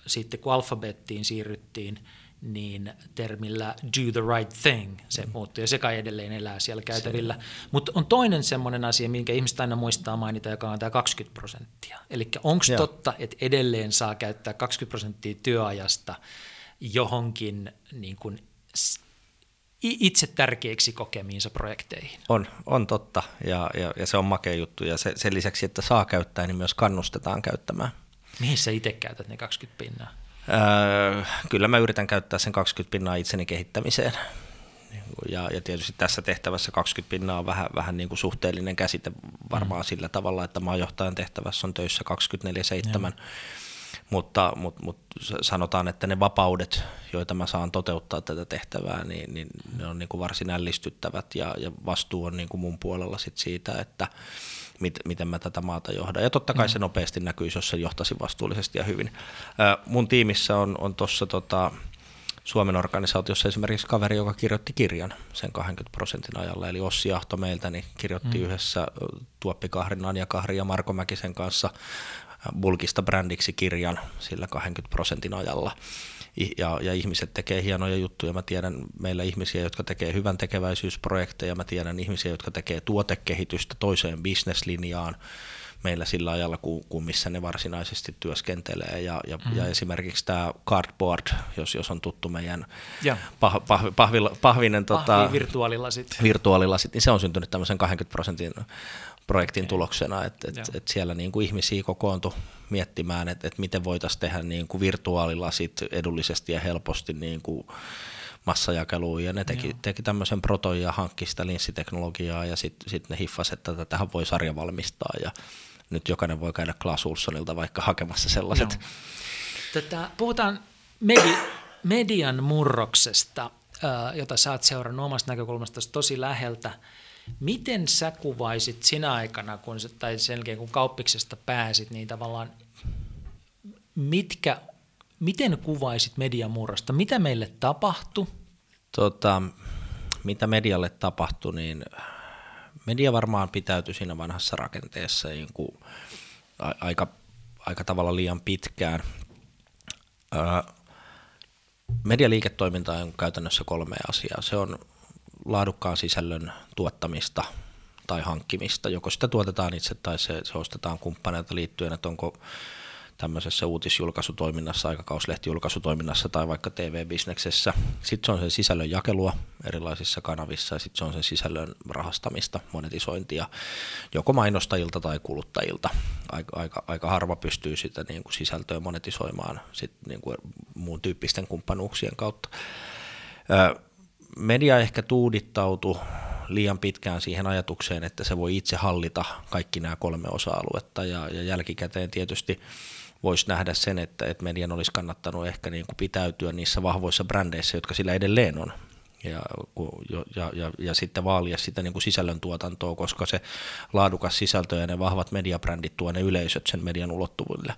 sitten kun alfabettiin siirryttiin – niin termillä do the right thing se mm. muuttui ja se kai edelleen elää siellä käytävillä. Mutta on toinen semmoinen asia, minkä ihmiset aina muistaa mainita, joka on tämä 20 prosenttia. Eli onko totta, että edelleen saa käyttää 20 prosenttia työajasta johonkin niin kuin itse tärkeiksi kokemiinsa projekteihin? On, on totta ja, ja, ja se on makea juttu ja se, sen lisäksi, että saa käyttää, niin myös kannustetaan käyttämään. Mihin sä itse käytät ne 20 pinnaa? Öö, kyllä mä yritän käyttää sen 20 pinnaa itseni kehittämiseen. Ja, ja tietysti tässä tehtävässä 20 pinnaa on vähän, vähän niin kuin suhteellinen käsite varmaan mm. sillä tavalla, että maajohtajan tehtävässä on töissä 24-7. Mutta, mutta, mutta sanotaan, että ne vapaudet, joita mä saan toteuttaa tätä tehtävää, niin, niin ne on niin kuin varsin ällistyttävät ja, ja vastuu on niin kuin mun puolella sit siitä, että, mit, miten mä tätä maata johdan. Ja totta kai mm. se nopeasti näkyisi, jos se johtasi vastuullisesti ja hyvin. Mun tiimissä on, on tuossa tota, Suomen organisaatiossa esimerkiksi kaveri, joka kirjoitti kirjan sen 20 prosentin ajalla, eli Ossi Ahto meiltä niin kirjoitti mm. yhdessä Tuoppi Kahrin, Anja Kahri ja Marko Mäkisen kanssa bulkista brändiksi kirjan sillä 20 prosentin ajalla ja, ja ihmiset tekee hienoja juttuja. Mä tiedän meillä ihmisiä, jotka tekee hyvän tekeväisyysprojekteja, mä tiedän ihmisiä, jotka tekee tuotekehitystä toiseen bisneslinjaan meillä sillä ajalla, kuin, kuin missä ne varsinaisesti työskentelee. Ja, ja, mm. ja esimerkiksi tämä Cardboard, jos, jos on tuttu meidän pah, pah, pahvil, pahvinen tota, virtuaalilasit. virtuaalilasit, niin se on syntynyt tämmöisen 20 prosentin projektin okay. tuloksena, että et, et siellä niin kuin ihmisiä kokoontui miettimään, että et miten voitaisiin tehdä niin kuin virtuaalilasit edullisesti ja helposti niin kuin massajakeluun, ja ne teki, teki tämmöisen proton ja hankki sitä linssiteknologiaa, ja sitten sit ne hiffasi, että tähän voi sarja valmistaa, ja nyt jokainen voi käydä Klaas Ulssonilta vaikka hakemassa sellaiset. Tätä, puhutaan medi, median murroksesta, jota sä oot seurannut omasta näkökulmasta tosi läheltä. Miten sä kuvaisit sinä aikana, kun, tai sen jälkeen kun kauppiksesta pääsit, niin tavallaan mitkä, miten kuvaisit mediamurrosta? Mitä meille tapahtui? Tota, mitä medialle tapahtui, niin media varmaan pitäytyi siinä vanhassa rakenteessa niin kuin aika, aika tavalla liian pitkään. medialiiketoiminta on käytännössä kolme asiaa. Se on laadukkaan sisällön tuottamista tai hankkimista. Joko sitä tuotetaan itse tai se, se ostetaan kumppaneilta liittyen, että onko tämmöisessä uutisjulkaisutoiminnassa, aikakauslehti-julkaisutoiminnassa tai vaikka TV-bisneksessä. Sitten se on sen sisällön jakelua erilaisissa kanavissa ja sitten se on sen sisällön rahastamista, monetisointia joko mainostajilta tai kuluttajilta. Aika, aika, aika harva pystyy sitä niin kuin sisältöä monetisoimaan sit niin kuin muun tyyppisten kumppanuuksien kautta media ehkä tuudittautui liian pitkään siihen ajatukseen, että se voi itse hallita kaikki nämä kolme osa-aluetta. Ja, ja jälkikäteen tietysti voisi nähdä sen, että, että median olisi kannattanut ehkä niin kuin pitäytyä niissä vahvoissa brändeissä, jotka sillä edelleen on ja, ja, ja, ja sitten vaalia sitä niin kuin sisällöntuotantoa, koska se laadukas sisältö ja ne vahvat mediabrändit tuo ne yleisöt sen median ulottuville.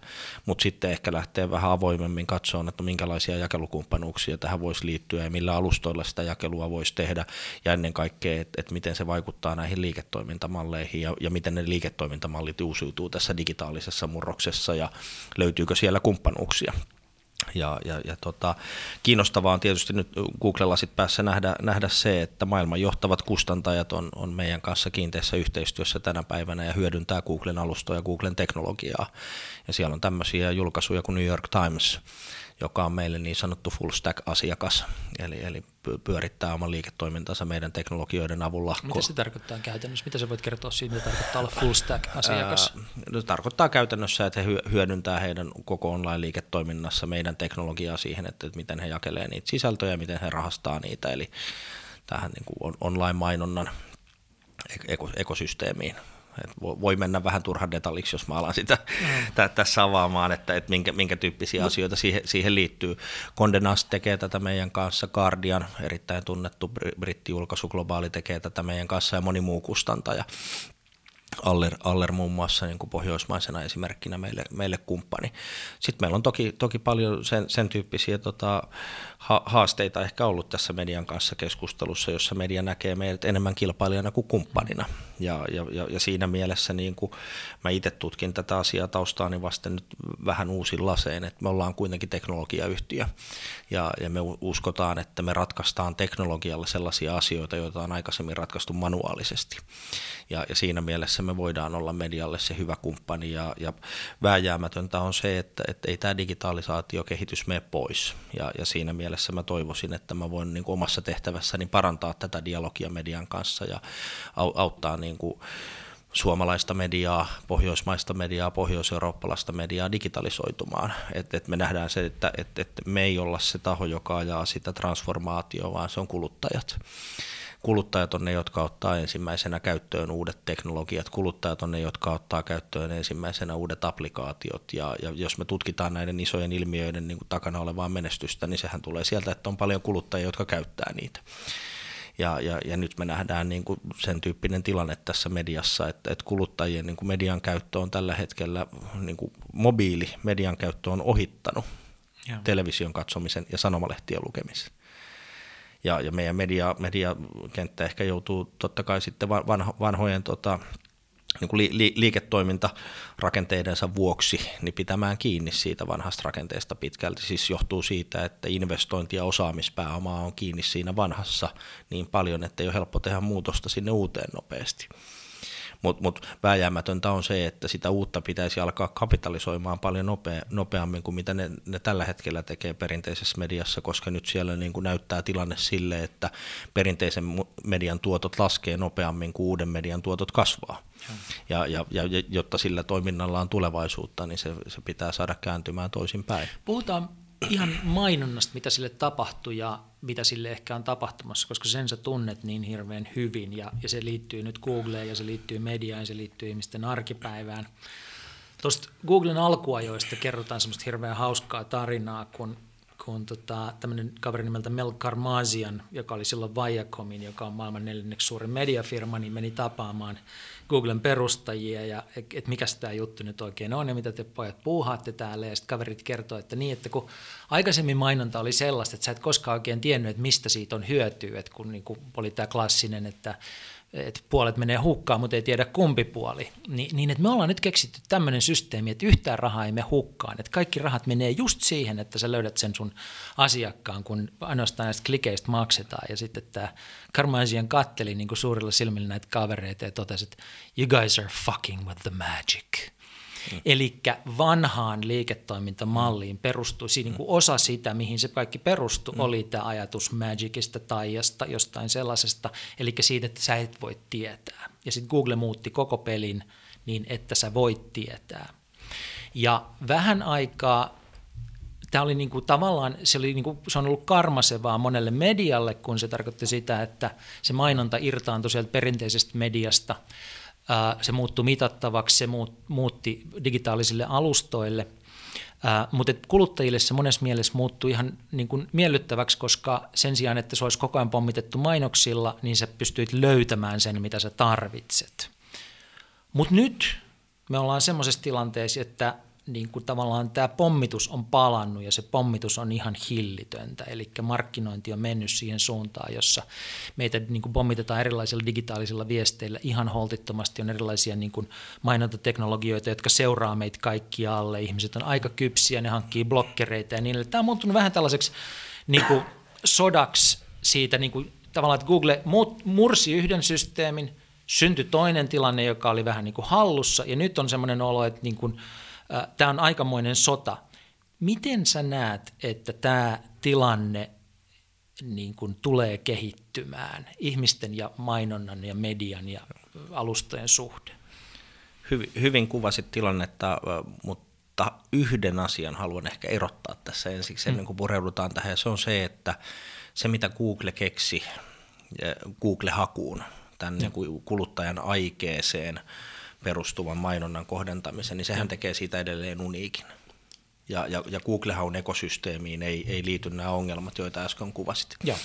Mutta sitten ehkä lähtee vähän avoimemmin katsomaan, että minkälaisia jakelukumppanuuksia tähän voisi liittyä ja millä alustoilla sitä jakelua voisi tehdä ja ennen kaikkea, että et miten se vaikuttaa näihin liiketoimintamalleihin ja, ja miten ne liiketoimintamallit uusiutuu tässä digitaalisessa murroksessa ja löytyykö siellä kumppanuuksia. Ja, ja, ja tota, kiinnostavaa on tietysti nyt Googlella sit päässä nähdä, nähdä se, että maailman johtavat kustantajat on, on meidän kanssa kiinteässä yhteistyössä tänä päivänä ja hyödyntää Googlen alustoja ja Googlen teknologiaa. Ja siellä on tämmöisiä julkaisuja kuin New York Times, joka on meille niin sanottu full stack-asiakas, eli, eli pyörittää oman liiketoimintansa meidän teknologioiden avulla. Mitä se tarkoittaa käytännössä? Mitä sä voit kertoa siitä, mitä tarkoittaa olla full stack-asiakas? No, tarkoittaa käytännössä, että he hyödyntää heidän koko online-liiketoiminnassa meidän teknologiaa siihen, että miten he jakelee niitä sisältöjä, miten he rahastaa niitä, eli tähän niin kuin online-mainonnan ekosysteemiin et voi mennä vähän turhan detalliksi, jos mä alan sitä mm. tässä avaamaan, että, että minkä, minkä tyyppisiä asioita siihen, siihen liittyy. Condé Nast tekee tätä meidän kanssa, Guardian, erittäin tunnettu brittijulkaisu globaali tekee tätä meidän kanssa ja moni muu kustantaja. Aller, Aller muun muassa niin kuin pohjoismaisena esimerkkinä meille, meille kumppani. Sitten meillä on toki, toki paljon sen, sen tyyppisiä tota, haasteita ehkä ollut tässä median kanssa keskustelussa, jossa media näkee meidät enemmän kilpailijana kuin kumppanina. Ja, ja, ja, ja siinä mielessä niin kuin mä itse tutkin tätä asiaa taustaani vasten nyt vähän uusin laseen, että me ollaan kuitenkin teknologiayhtiö ja, ja me uskotaan, että me ratkaistaan teknologialla sellaisia asioita, joita on aikaisemmin ratkaistu manuaalisesti. Ja, ja siinä mielessä me voidaan olla medialle se hyvä kumppani ja, ja vääjäämätöntä on se, että, että ei tämä digitalisaatiokehitys mene pois ja, ja siinä mielessä mielessä mä toivoisin, että mä voin niin kuin omassa tehtävässäni parantaa tätä dialogia median kanssa ja auttaa niin kuin suomalaista mediaa, pohjoismaista mediaa, pohjois-eurooppalaista mediaa digitalisoitumaan. Et, et me nähdään se, että et, et me ei olla se taho, joka ajaa sitä transformaatioa, vaan se on kuluttajat kuluttajat on ne, jotka ottaa ensimmäisenä käyttöön uudet teknologiat, kuluttajat on ne, jotka ottaa käyttöön ensimmäisenä uudet applikaatiot, ja, ja jos me tutkitaan näiden isojen ilmiöiden niin kuin takana olevaa menestystä, niin sehän tulee sieltä, että on paljon kuluttajia, jotka käyttää niitä. Ja, ja, ja nyt me nähdään niin kuin sen tyyppinen tilanne tässä mediassa, että, että kuluttajien niin kuin median käyttö on tällä hetkellä, niin kuin mobiili median käyttö on ohittanut ja. television katsomisen ja sanomalehtien lukemisen ja, ja meidän media, mediakenttä ehkä joutuu totta kai sitten vanho, vanhojen tota, niin kuin li, li, liiketoimintarakenteidensa vuoksi niin pitämään kiinni siitä vanhasta rakenteesta pitkälti. Siis johtuu siitä, että investointi- ja osaamispääoma on kiinni siinä vanhassa niin paljon, että ei ole helppo tehdä muutosta sinne uuteen nopeasti mutta mut vääjäämätöntä on se, että sitä uutta pitäisi alkaa kapitalisoimaan paljon nopea, nopeammin kuin mitä ne, ne tällä hetkellä tekee perinteisessä mediassa, koska nyt siellä niin kuin näyttää tilanne sille, että perinteisen median tuotot laskee nopeammin kuin uuden median tuotot kasvaa. Ja, ja, ja jotta sillä toiminnalla on tulevaisuutta, niin se, se pitää saada kääntymään toisinpäin. Puhutaan ihan mainonnasta, mitä sille tapahtui ja mitä sille ehkä on tapahtumassa, koska sen sä tunnet niin hirveän hyvin ja, ja se liittyy nyt Googleen ja se liittyy mediaan ja se liittyy ihmisten arkipäivään. Tuosta Googlen alkuajoista kerrotaan semmoista hirveän hauskaa tarinaa, kun kun tota, tämmöinen kaveri nimeltä Mel Karmazian, joka oli silloin Viacomin, joka on maailman neljänneksi suurin mediafirma, niin meni tapaamaan Googlen perustajia ja että et mikä tämä juttu nyt oikein on ja mitä te pojat puuhaatte täällä. Ja sitten kaverit kertoi, että niin, että kun aikaisemmin mainonta oli sellaista, että sä et koskaan oikein tiennyt, että mistä siitä on hyötyä, että kun niin kuin oli tämä klassinen, että että puolet menee hukkaan, mutta ei tiedä kumpi puoli. Ni, niin, että me ollaan nyt keksitty tämmöinen systeemi, että yhtään rahaa ei mene hukkaan. Että kaikki rahat menee just siihen, että sä löydät sen sun asiakkaan, kun ainoastaan näistä klikeistä maksetaan. Ja sitten tämä Karmaisian katteli niin kuin suurilla silmillä näitä kavereita ja totesi, että you guys are fucking with the magic. Mm. Eli vanhaan liiketoimintamalliin perustui, siinä niin kuin osa sitä, mihin se kaikki perustui, mm. oli tämä ajatus magicista, taijasta, jostain sellaisesta, eli siitä, että sä et voi tietää. Ja sitten Google muutti koko pelin niin, että sä voit tietää. Ja vähän aikaa tämä oli niin kuin, tavallaan, se, oli niin kuin, se on ollut karmasevaa monelle medialle, kun se tarkoitti sitä, että se mainonta irtaantui sieltä perinteisestä mediasta – se muuttui mitattavaksi, se muutti digitaalisille alustoille, mutta kuluttajille se monessa mielessä muuttui ihan niin kuin miellyttäväksi, koska sen sijaan, että se olisi koko ajan pommitettu mainoksilla, niin sä pystyit löytämään sen, mitä sä tarvitset. Mutta nyt me ollaan semmoisessa tilanteessa, että niin kuin tavallaan tämä pommitus on palannut ja se pommitus on ihan hillitöntä. Eli markkinointi on mennyt siihen suuntaan, jossa meitä niin kuin pommitetaan erilaisilla digitaalisilla viesteillä ihan holtittomasti. On erilaisia niin kuin mainontateknologioita, jotka seuraa meitä kaikkialle. Ihmiset on aika kypsiä, ne hankkii blokkereita ja niin Tämä on muuttunut vähän tällaiseksi niin kuin sodaksi siitä niin kuin, tavallaan, että Google mursi yhden systeemin, syntyi toinen tilanne, joka oli vähän niin kuin hallussa ja nyt on semmoinen olo, että niin kuin, tämä on aikamoinen sota. Miten sä näet, että tämä tilanne niin kuin tulee kehittymään, ihmisten ja mainonnan ja median ja alustojen suhde? Hyvin, hyvin kuvasit tilannetta, mutta yhden asian haluan ehkä erottaa tässä ensiksi ennen kuin pureudutaan tähän, ja se on se, että se mitä Google keksi Google-hakuun, tämän niin kuin kuluttajan aikeeseen perustuvan mainonnan kohdentamisen, niin sehän tekee siitä edelleen uniikin. Ja, ja, ja Google-haun ekosysteemiin ei, ei liity nämä ongelmat, joita äsken kuvasit. Joo.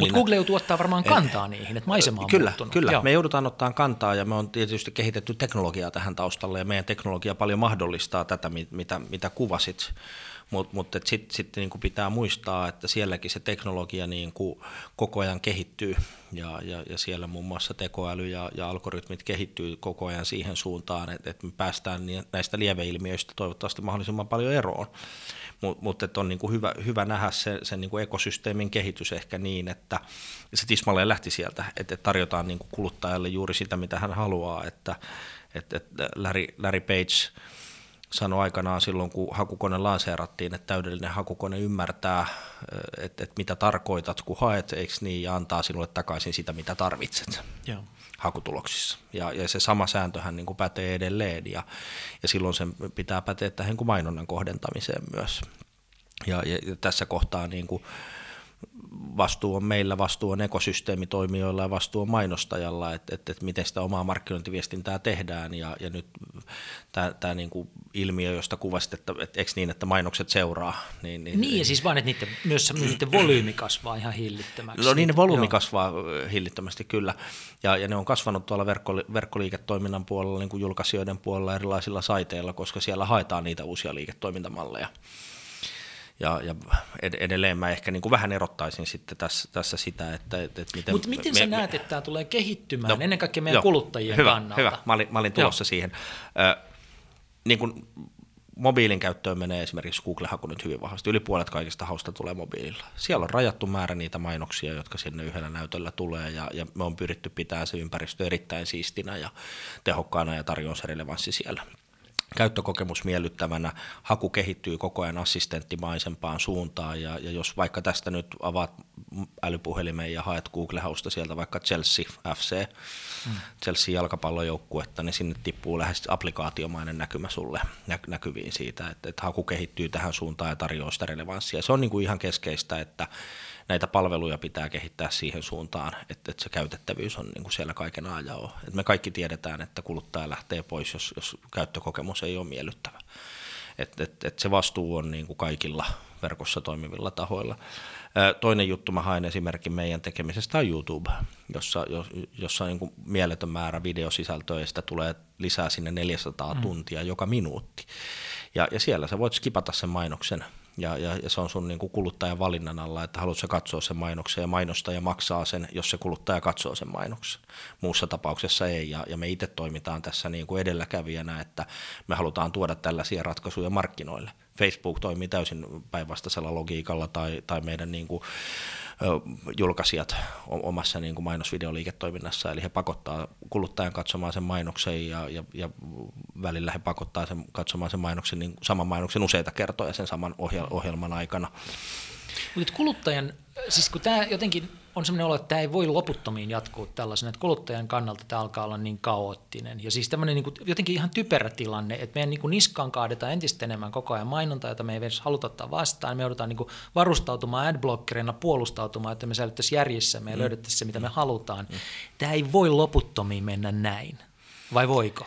Mutta Google joutuu ottaa varmaan kantaa eh, niihin, että maisema on Kyllä, muuttunut. kyllä. Joo. me joudutaan ottaa kantaa ja me on tietysti kehitetty teknologiaa tähän taustalle ja meidän teknologia paljon mahdollistaa tätä, mitä, mitä kuvasit. Mutta mut, sitten sit, niin pitää muistaa, että sielläkin se teknologia niin kuin koko ajan kehittyy ja, ja, ja siellä muun muassa tekoäly ja, ja algoritmit kehittyy koko ajan siihen suuntaan, että, että me päästään näistä lieveilmiöistä toivottavasti mahdollisimman paljon eroon. Mutta mut, on niin kuin hyvä, hyvä nähdä se, sen niin kuin ekosysteemin kehitys ehkä niin, että se tismalleen lähti sieltä, että tarjotaan niin kuin kuluttajalle juuri sitä, mitä hän haluaa, että, että, että Larry, Larry Page – sanoi aikanaan silloin, kun hakukone lanseerattiin, että täydellinen hakukone ymmärtää, että, että mitä tarkoitat, kun haet, eikö niin, ja antaa sinulle takaisin sitä, mitä tarvitset. Joo hakutuloksissa. Ja, ja se sama sääntöhän niin kuin pätee edelleen, ja, ja silloin sen pitää päteä tähän kuin mainonnan kohdentamiseen myös. Ja, ja, ja tässä kohtaa niin kuin, vastuu on meillä, vastuu on ekosysteemitoimijoilla ja vastuu on mainostajalla, että, että, että miten sitä omaa markkinointiviestintää tehdään ja, ja nyt tämä, niin kuin ilmiö, josta kuvasit, että, että eikö niin, että mainokset seuraa. Niin, niin, niin ja siis vaan, että niiden, myös niiden volyymi kasvaa ihan hillittömäksi. No niin, ne volyymi Joo. kasvaa hillittömästi kyllä ja, ja ne on kasvanut tuolla verkko, verkkoliiketoiminnan puolella, niin kuin julkaisijoiden puolella erilaisilla saiteilla, koska siellä haetaan niitä uusia liiketoimintamalleja ja, ja edelleen mä ehkä niin kuin vähän erottaisin sitten tässä, tässä sitä, että, että miten... Mutta miten me, sä näet, me, että tämä tulee kehittymään no, ennen kaikkea meidän jo, kuluttajien hyvä, kannalta? Hyvä, mä olin, mä olin tulossa joo. siihen. Ö, niin kuin mobiilin käyttöön menee esimerkiksi Google-haku nyt hyvin vahvasti. Yli puolet kaikista hausta tulee mobiililla. Siellä on rajattu määrä niitä mainoksia, jotka sinne yhdellä näytöllä tulee, ja, ja me on pyritty pitää se ympäristö erittäin siistinä ja tehokkaana ja tarjousrelevanssi siellä käyttökokemus miellyttävänä, haku kehittyy koko ajan assistenttimaisempaan suuntaan ja, ja jos vaikka tästä nyt avaat älypuhelimen ja haet Google-hausta sieltä vaikka Chelsea FC, mm. Chelsea jalkapallojoukkuetta, niin sinne tippuu lähes applikaatiomainen näkymä sulle nä- näkyviin siitä, että, että haku kehittyy tähän suuntaan ja tarjoaa sitä relevanssia. Se on niin kuin ihan keskeistä, että näitä palveluja pitää kehittää siihen suuntaan, että, että se käytettävyys on niin kuin siellä kaiken ajan. Et me kaikki tiedetään, että kuluttaja lähtee pois, jos, jos käyttökokemus ei ole miellyttävä. Et, et, et se vastuu on niin kuin kaikilla verkossa toimivilla tahoilla. Toinen juttu, mä haen esimerkin meidän tekemisestä on YouTube, jossa, jossa on niin kuin mieletön määrä videosisältöä ja sitä tulee lisää sinne 400 mm. tuntia joka minuutti. Ja, ja siellä sä voit skipata sen mainoksen ja, ja, ja se on sun niin kuin kuluttajan valinnan alla, että haluatko katsoa sen mainoksen ja mainostaja maksaa sen, jos se kuluttaja katsoo sen mainoksen. Muussa tapauksessa ei ja, ja me itse toimitaan tässä niin kuin edelläkävijänä, että me halutaan tuoda tällaisia ratkaisuja markkinoille. Facebook toimii täysin päinvastaisella logiikalla tai, tai meidän niin kuin, julkaisijat omassa niin kuin mainosvideoliiketoiminnassa, eli he pakottaa kuluttajan katsomaan sen mainoksen ja, ja, ja välillä he pakottaa sen katsomaan sen mainoksen, niin saman mainoksen useita kertoja sen saman ohjelman aikana. Mutta kuluttajan, siis kun tämä jotenkin on sellainen olo, että tämä ei voi loputtomiin jatkuu tällaisena, että kuluttajan kannalta tämä alkaa olla niin kaoottinen. Ja siis tämmöinen niin kuin, jotenkin ihan typerä tilanne, että meidän niin kuin niskaan kaadetaan entistä enemmän koko ajan mainontaa, jota me ei edes haluta ottaa vastaan. Me joudutaan niin kuin varustautumaan adblockerina, puolustautumaan, että me säilyttäisiin järjissä, me mm. löydettäisiin se, mitä me halutaan. Mm. Tämä ei voi loputtomiin mennä näin. Vai voiko?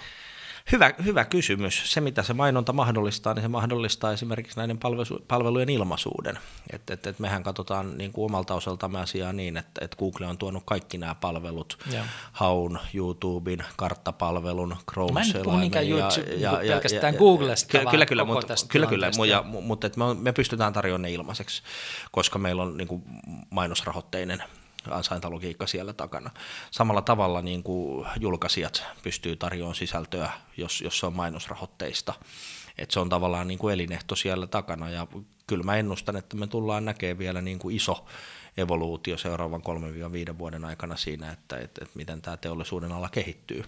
Hyvä, hyvä kysymys. Se, mitä se mainonta mahdollistaa, niin se mahdollistaa esimerkiksi näiden palvelujen ilmaisuuden. Et, et, et mehän katsotaan niin kuin omalta osaltamme asiaa niin, että et Google on tuonut kaikki nämä palvelut, ja. Haun, YouTuben, karttapalvelun, Chrome Mä en puhu niinkään ja, ja, ja, pelkästään ja, Googlesta, kyllä, kyllä, kyllä, mutta, kyllä, kyllä, ja, mutta et me, me pystytään tarjoamaan ne ilmaiseksi, koska meillä on niin kuin mainosrahoitteinen ansaintalogiikka siellä takana. Samalla tavalla niin kuin julkaisijat pystyy tarjoamaan sisältöä, jos, jos se on mainosrahoitteista. Et se on tavallaan niin kuin elinehto siellä takana ja kyllä mä ennustan, että me tullaan näkemään vielä niin kuin iso evoluutio seuraavan 3-5 vuoden aikana siinä, että, että, että miten tämä teollisuuden ala kehittyy.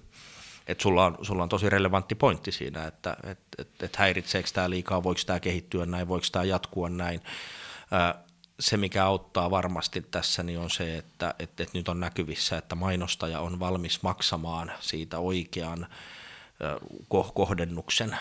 et sulla, on, sulla on tosi relevantti pointti siinä, että et, et, et häiritseekö tämä liikaa, voiko tämä kehittyä näin, voiko tämä jatkua näin. Se, mikä auttaa varmasti tässä, niin on se, että et, et nyt on näkyvissä, että mainostaja on valmis maksamaan siitä oikean kohdennuksen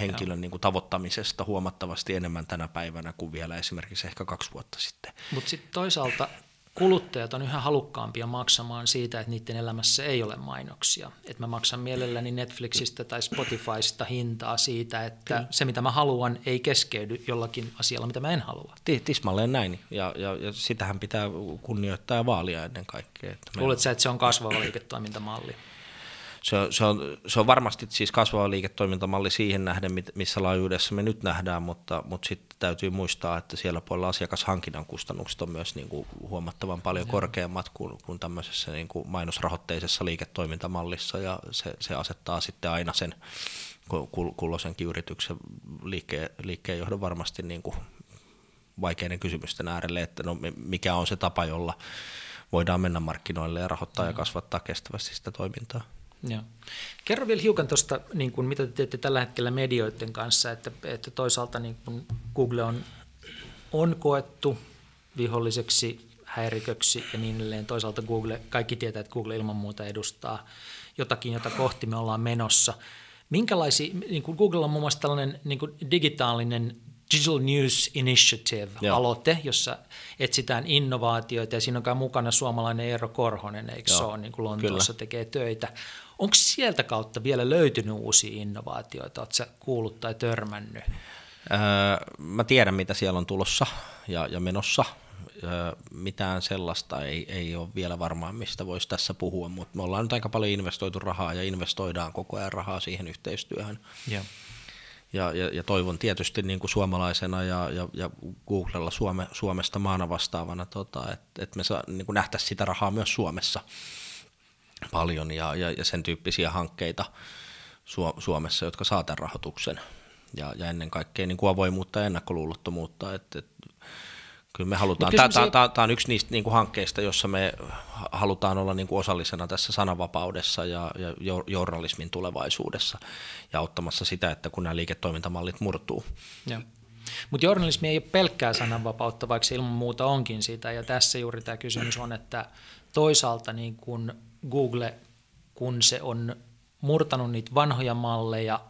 henkilön niin kuin tavoittamisesta huomattavasti enemmän tänä päivänä kuin vielä esimerkiksi ehkä kaksi vuotta sitten. Mutta sitten toisaalta kuluttajat on yhä halukkaampia maksamaan siitä, että niiden elämässä ei ole mainoksia. Että mä maksan mielelläni Netflixistä tai Spotifysta hintaa siitä, että Kyllä. se mitä mä haluan ei keskeydy jollakin asialla, mitä mä en halua. Tismalleen näin, ja, ja, ja sitähän pitää kunnioittaa ja vaalia ennen kaikkea. Luuletko sä, että se on kasvava liiketoimintamalli? Se on, se, on, se on varmasti siis kasvava liiketoimintamalli siihen nähden, missä laajuudessa me nyt nähdään, mutta, mutta sitten täytyy muistaa, että siellä puolella asiakashankinnan kustannukset on myös niin kuin huomattavan paljon korkeammat kuin, kuin tämmöisessä niin kuin mainosrahoitteisessa liiketoimintamallissa, ja se, se asettaa sitten aina sen kulloisenkin yrityksen liikkeen, liikkeenjohdon varmasti niin kuin vaikeiden kysymysten äärelle, että no mikä on se tapa, jolla voidaan mennä markkinoille ja rahoittaa ja kasvattaa kestävästi sitä toimintaa. Joo. Kerro vielä hiukan tuosta, niin kuin, mitä te teette tällä hetkellä medioiden kanssa, että, että toisaalta niin kuin Google on, on koettu viholliseksi, häiriköksi ja niin edelleen. Toisaalta Google, kaikki tietää, että Google ilman muuta edustaa jotakin, jota kohti me ollaan menossa. Minkälaisia, niin kuin Google on muun muassa tällainen niin kuin digitaalinen Digital News Initiative-aloite, jossa etsitään innovaatioita ja siinä on mukana suomalainen Eero Korhonen, eikö Joo, se ole, niin kuin Lontoossa kyllä. tekee töitä. Onko sieltä kautta vielä löytynyt uusia innovaatioita? Oletko kuullut tai törmännyt? Öö, mä tiedän, mitä siellä on tulossa ja, ja menossa. Öö, mitään sellaista ei, ei ole vielä varmaan, mistä voisi tässä puhua, mutta me ollaan nyt aika paljon investoitu rahaa ja investoidaan koko ajan rahaa siihen yhteistyöhön. Yeah. Ja, ja, ja toivon tietysti niin kuin suomalaisena ja, ja, ja Googlella Suome, Suomesta maana vastaavana, tota, että et me saa, niin kuin nähtäisiin sitä rahaa myös Suomessa paljon ja, ja, ja sen tyyppisiä hankkeita Suomessa, jotka saa tämän rahoituksen. Ja, ja ennen kaikkea niin kuin avoimuutta ja ennakkoluulottomuutta. Että, että kyllä me halutaan, tämä, tämä, tämä, tämä on yksi niistä niin kuin hankkeista, jossa me halutaan olla niin kuin osallisena tässä sananvapaudessa ja, ja journalismin tulevaisuudessa ja auttamassa sitä, että kun nämä liiketoimintamallit murtuu. Mutta journalismi ei ole pelkkää sananvapautta, vaikka se ilman muuta onkin sitä. Ja tässä juuri tämä kysymys on, että toisaalta niin kun Google, kun se on murtanut niitä vanhoja malleja,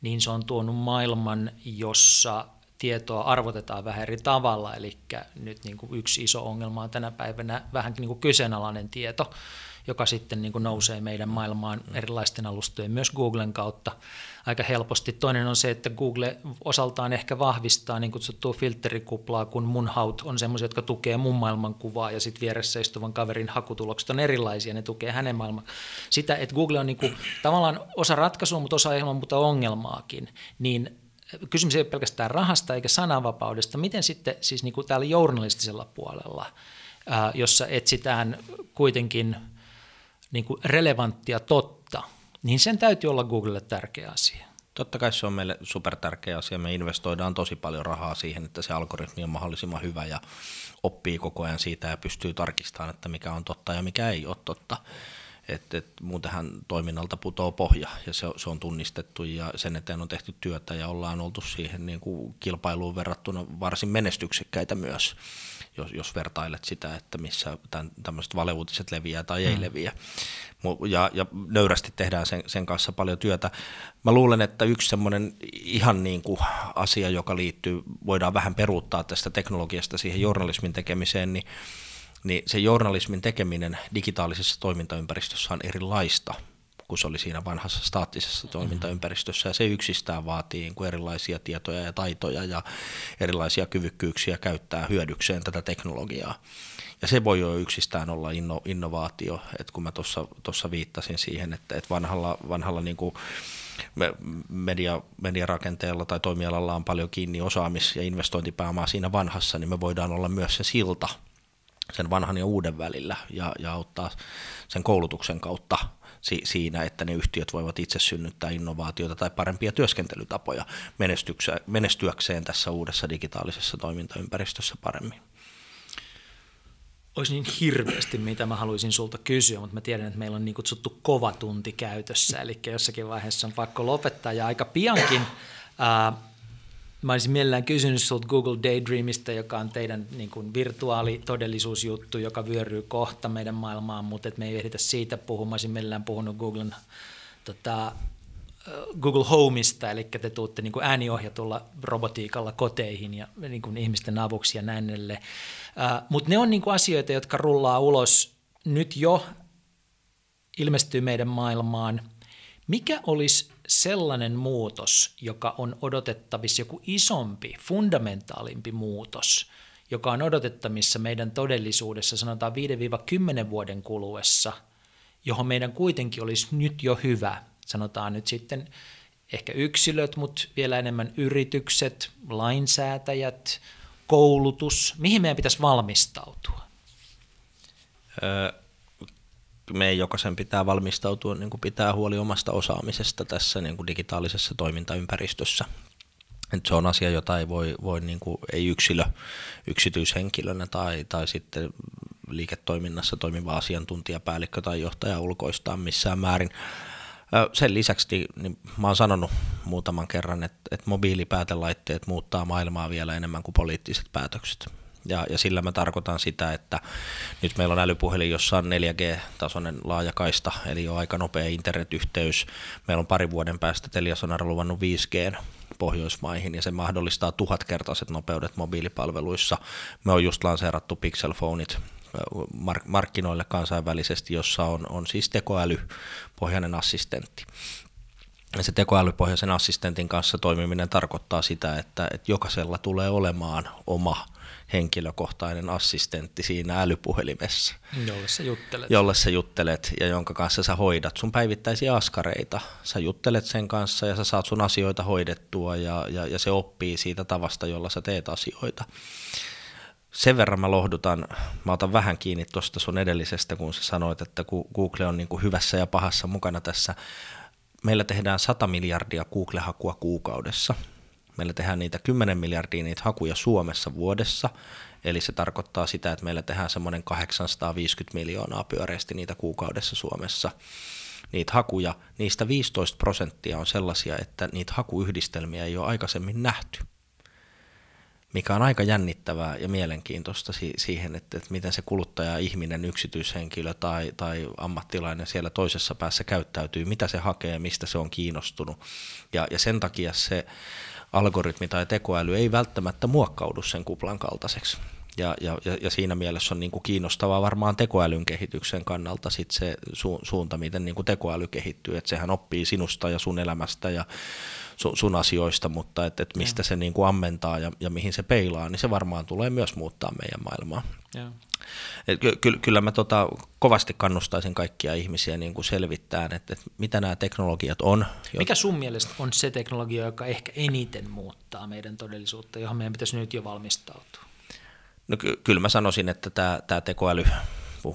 niin se on tuonut maailman, jossa tietoa arvotetaan vähän eri tavalla, eli nyt niin kuin yksi iso ongelma on tänä päivänä vähän niin kuin kyseenalainen tieto, joka sitten niin kuin nousee meidän maailmaan erilaisten alustojen, myös Googlen kautta aika helposti. Toinen on se, että Google osaltaan ehkä vahvistaa niin kutsuttua filterikuplaa, kun mun haut on semmoisia, jotka tukee mun maailmankuvaa ja sitten vieressä istuvan kaverin hakutulokset on erilaisia, ne tukee hänen maailman. Sitä, että Google on niin kuin, tavallaan osa ratkaisua, mutta osa ilman muuta ongelmaakin, niin kysymys ei ole pelkästään rahasta eikä sananvapaudesta. Miten sitten siis niin kuin täällä journalistisella puolella, jossa etsitään kuitenkin niin kuin relevanttia totta, niin sen täytyy olla Googlelle tärkeä asia. Totta kai se on meille super tärkeä asia. Me investoidaan tosi paljon rahaa siihen, että se algoritmi on mahdollisimman hyvä ja oppii koko ajan siitä ja pystyy tarkistamaan, että mikä on totta ja mikä ei ole totta. Et, et, muutenhan toiminnalta putoo pohja ja se, se on tunnistettu ja sen eteen on tehty työtä ja ollaan oltu siihen niin kuin kilpailuun verrattuna varsin menestyksekkäitä myös jos, jos vertailet sitä, että missä tämän, tämmöiset valeuutiset leviää tai ei mm. leviä. Ja, ja nöyrästi tehdään sen, sen kanssa paljon työtä. Mä luulen, että yksi semmoinen ihan niin kuin asia, joka liittyy, voidaan vähän peruuttaa tästä teknologiasta siihen journalismin tekemiseen, niin niin se journalismin tekeminen digitaalisessa toimintaympäristössä on erilaista kuin se oli siinä vanhassa staattisessa toimintaympäristössä. Ja se yksistään vaatii niin erilaisia tietoja ja taitoja ja erilaisia kyvykkyyksiä käyttää hyödykseen tätä teknologiaa. Ja se voi jo yksistään olla inno, innovaatio, että kun mä tuossa viittasin siihen, että, että vanhalla, vanhalla niin kuin media, mediarakenteella tai toimialalla on paljon kiinni osaamis- ja investointipääomaa siinä vanhassa, niin me voidaan olla myös se silta sen vanhan ja uuden välillä ja, ja auttaa sen koulutuksen kautta si, siinä, että ne yhtiöt voivat itse synnyttää innovaatioita tai parempia työskentelytapoja menestyäkseen tässä uudessa digitaalisessa toimintaympäristössä paremmin. olisi niin hirveästi, mitä mä haluaisin sulta kysyä, mutta mä tiedän, että meillä on niin kutsuttu kova tunti käytössä, eli jossakin vaiheessa on pakko lopettaa, ja aika piankin ää, mä olisin mielellään kysynyt sulta Google Daydreamista, joka on teidän niin kuin virtuaalitodellisuusjuttu, joka vyöryy kohta meidän maailmaan, mutta et me ei ehditä siitä puhumaan. Mä olisin mielellään puhunut Googlen tota, Google Homeista, eli te tuutte niin kuin ääniohjatulla robotiikalla koteihin ja niin kuin ihmisten avuksi ja näin edelleen. Mutta ne on niin kuin asioita, jotka rullaa ulos nyt jo, ilmestyy meidän maailmaan. Mikä olisi sellainen muutos, joka on odotettavissa, joku isompi, fundamentaalimpi muutos, joka on odotettavissa meidän todellisuudessa, sanotaan 5-10 vuoden kuluessa, johon meidän kuitenkin olisi nyt jo hyvä, sanotaan nyt sitten ehkä yksilöt, mutta vielä enemmän yritykset, lainsäätäjät, koulutus, mihin meidän pitäisi valmistautua? Öö, meidän jokaisen pitää valmistautua niin kuin pitää huoli omasta osaamisesta tässä niin kuin digitaalisessa toimintaympäristössä. Et se on asia, jota ei voi, voi niin kuin, ei yksilö yksityishenkilönä tai, tai sitten liiketoiminnassa toimiva asiantuntijapäällikkö tai johtaja ulkoistaa missään määrin. Sen lisäksi niin mä oon sanonut muutaman kerran, että, että mobiilipäätelaitteet muuttaa maailmaa vielä enemmän kuin poliittiset päätökset. Ja, ja sillä mä tarkoitan sitä, että nyt meillä on älypuhelin, jossa on 4G-tasoinen laajakaista, eli on aika nopea internetyhteys. Meillä on pari vuoden päästä Teliasonar luvannut 5G Pohjoismaihin, ja se mahdollistaa tuhatkertaiset nopeudet mobiilipalveluissa. Me on just lanseerattu Pixel Phoneit mark- markkinoille kansainvälisesti, jossa on, on siis tekoälypohjainen assistentti. Se tekoälypohjaisen assistentin kanssa toimiminen tarkoittaa sitä, että, että jokaisella tulee olemaan oma henkilökohtainen assistentti siinä älypuhelimessa. Jolle sä juttelet. Jolle sä juttelet ja jonka kanssa sä hoidat sun päivittäisiä askareita. Sä juttelet sen kanssa ja sä saat sun asioita hoidettua ja, ja, ja se oppii siitä tavasta, jolla sä teet asioita sen verran mä lohdutan, mä otan vähän kiinni tuosta sun edellisestä, kun sä sanoit, että Google on niin kuin hyvässä ja pahassa mukana tässä. Meillä tehdään 100 miljardia Google-hakua kuukaudessa. Meillä tehdään niitä 10 miljardia niitä hakuja Suomessa vuodessa, eli se tarkoittaa sitä, että meillä tehdään semmoinen 850 miljoonaa pyöreästi niitä kuukaudessa Suomessa niitä hakuja, niistä 15 prosenttia on sellaisia, että niitä hakuyhdistelmiä ei ole aikaisemmin nähty mikä on aika jännittävää ja mielenkiintoista siihen, että, että miten se kuluttaja, ihminen, yksityishenkilö tai, tai ammattilainen siellä toisessa päässä käyttäytyy, mitä se hakee, mistä se on kiinnostunut. Ja, ja sen takia se algoritmi tai tekoäly ei välttämättä muokkaudu sen kuplan kaltaiseksi. Ja, ja, ja siinä mielessä on niin kuin kiinnostavaa varmaan tekoälyn kehityksen kannalta sit se su, suunta, miten niin kuin tekoäly kehittyy, että sehän oppii sinusta ja sun elämästä ja sun, sun asioista, mutta että et mistä ja. se niin kuin ammentaa ja, ja mihin se peilaa, niin se varmaan tulee myös muuttaa meidän maailmaa. Ja. Et ky, ky, kyllä mä tota, kovasti kannustaisin kaikkia ihmisiä niin kuin selvittämään, että, että mitä nämä teknologiat on. Mikä sun mielestä on se teknologia, joka ehkä eniten muuttaa meidän todellisuutta, johon meidän pitäisi nyt jo valmistautua? No ky- kyllä mä sanoisin, että tämä, tämä tekoäly,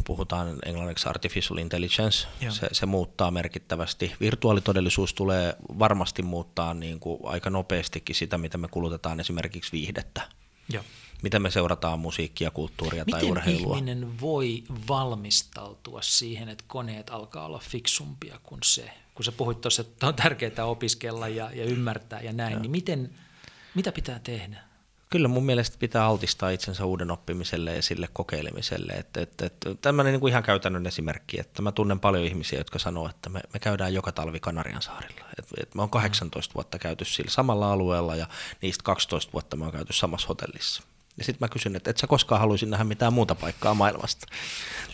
puhutaan englanniksi artificial intelligence, se, se muuttaa merkittävästi. Virtuaalitodellisuus tulee varmasti muuttaa niin kuin aika nopeastikin sitä, mitä me kulutetaan esimerkiksi viihdettä. Joo. Miten me seurataan musiikkia, kulttuuria Miten tai urheilua. Miten ihminen voi valmistautua siihen, että koneet alkaa olla fiksumpia kuin se? Kun sä puhuit tuossa, että on tärkeää opiskella ja, ja ymmärtää ja näin, Joo. niin miten, mitä pitää tehdä? kyllä mun mielestä pitää altistaa itsensä uuden oppimiselle ja sille kokeilemiselle. Että, että, että, tämmöinen niin kuin ihan käytännön esimerkki, että mä tunnen paljon ihmisiä, jotka sanoo, että me, me käydään joka talvi Kanarian saarilla. Että, että mä oon 18 vuotta käyty sillä samalla alueella ja niistä 12 vuotta mä oon käyty samassa hotellissa. Ja sitten mä kysyn, että et sä koskaan haluaisi nähdä mitään muuta paikkaa maailmasta.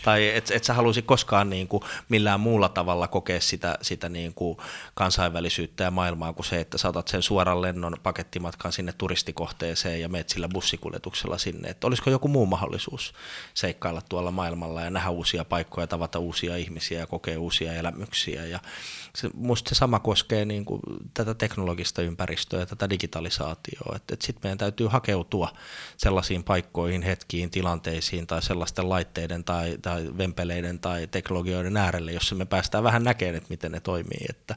Tai et, et sä haluaisi koskaan niin kuin millään muulla tavalla kokea sitä, sitä niin kuin kansainvälisyyttä ja maailmaa kuin se, että saatat sen suoran lennon pakettimatkan sinne turistikohteeseen ja meet sillä bussikuljetuksella sinne. Että olisiko joku muu mahdollisuus seikkailla tuolla maailmalla ja nähdä uusia paikkoja, tavata uusia ihmisiä ja kokea uusia elämyksiä. Ja se, musta se sama koskee niin kuin tätä teknologista ympäristöä ja tätä digitalisaatioa. Että et sitten meidän täytyy hakeutua sellaisiin paikkoihin, hetkiin, tilanteisiin tai sellaisten laitteiden tai, tai vempeleiden tai teknologioiden äärelle, jossa me päästään vähän näkemään, että miten ne toimii. Että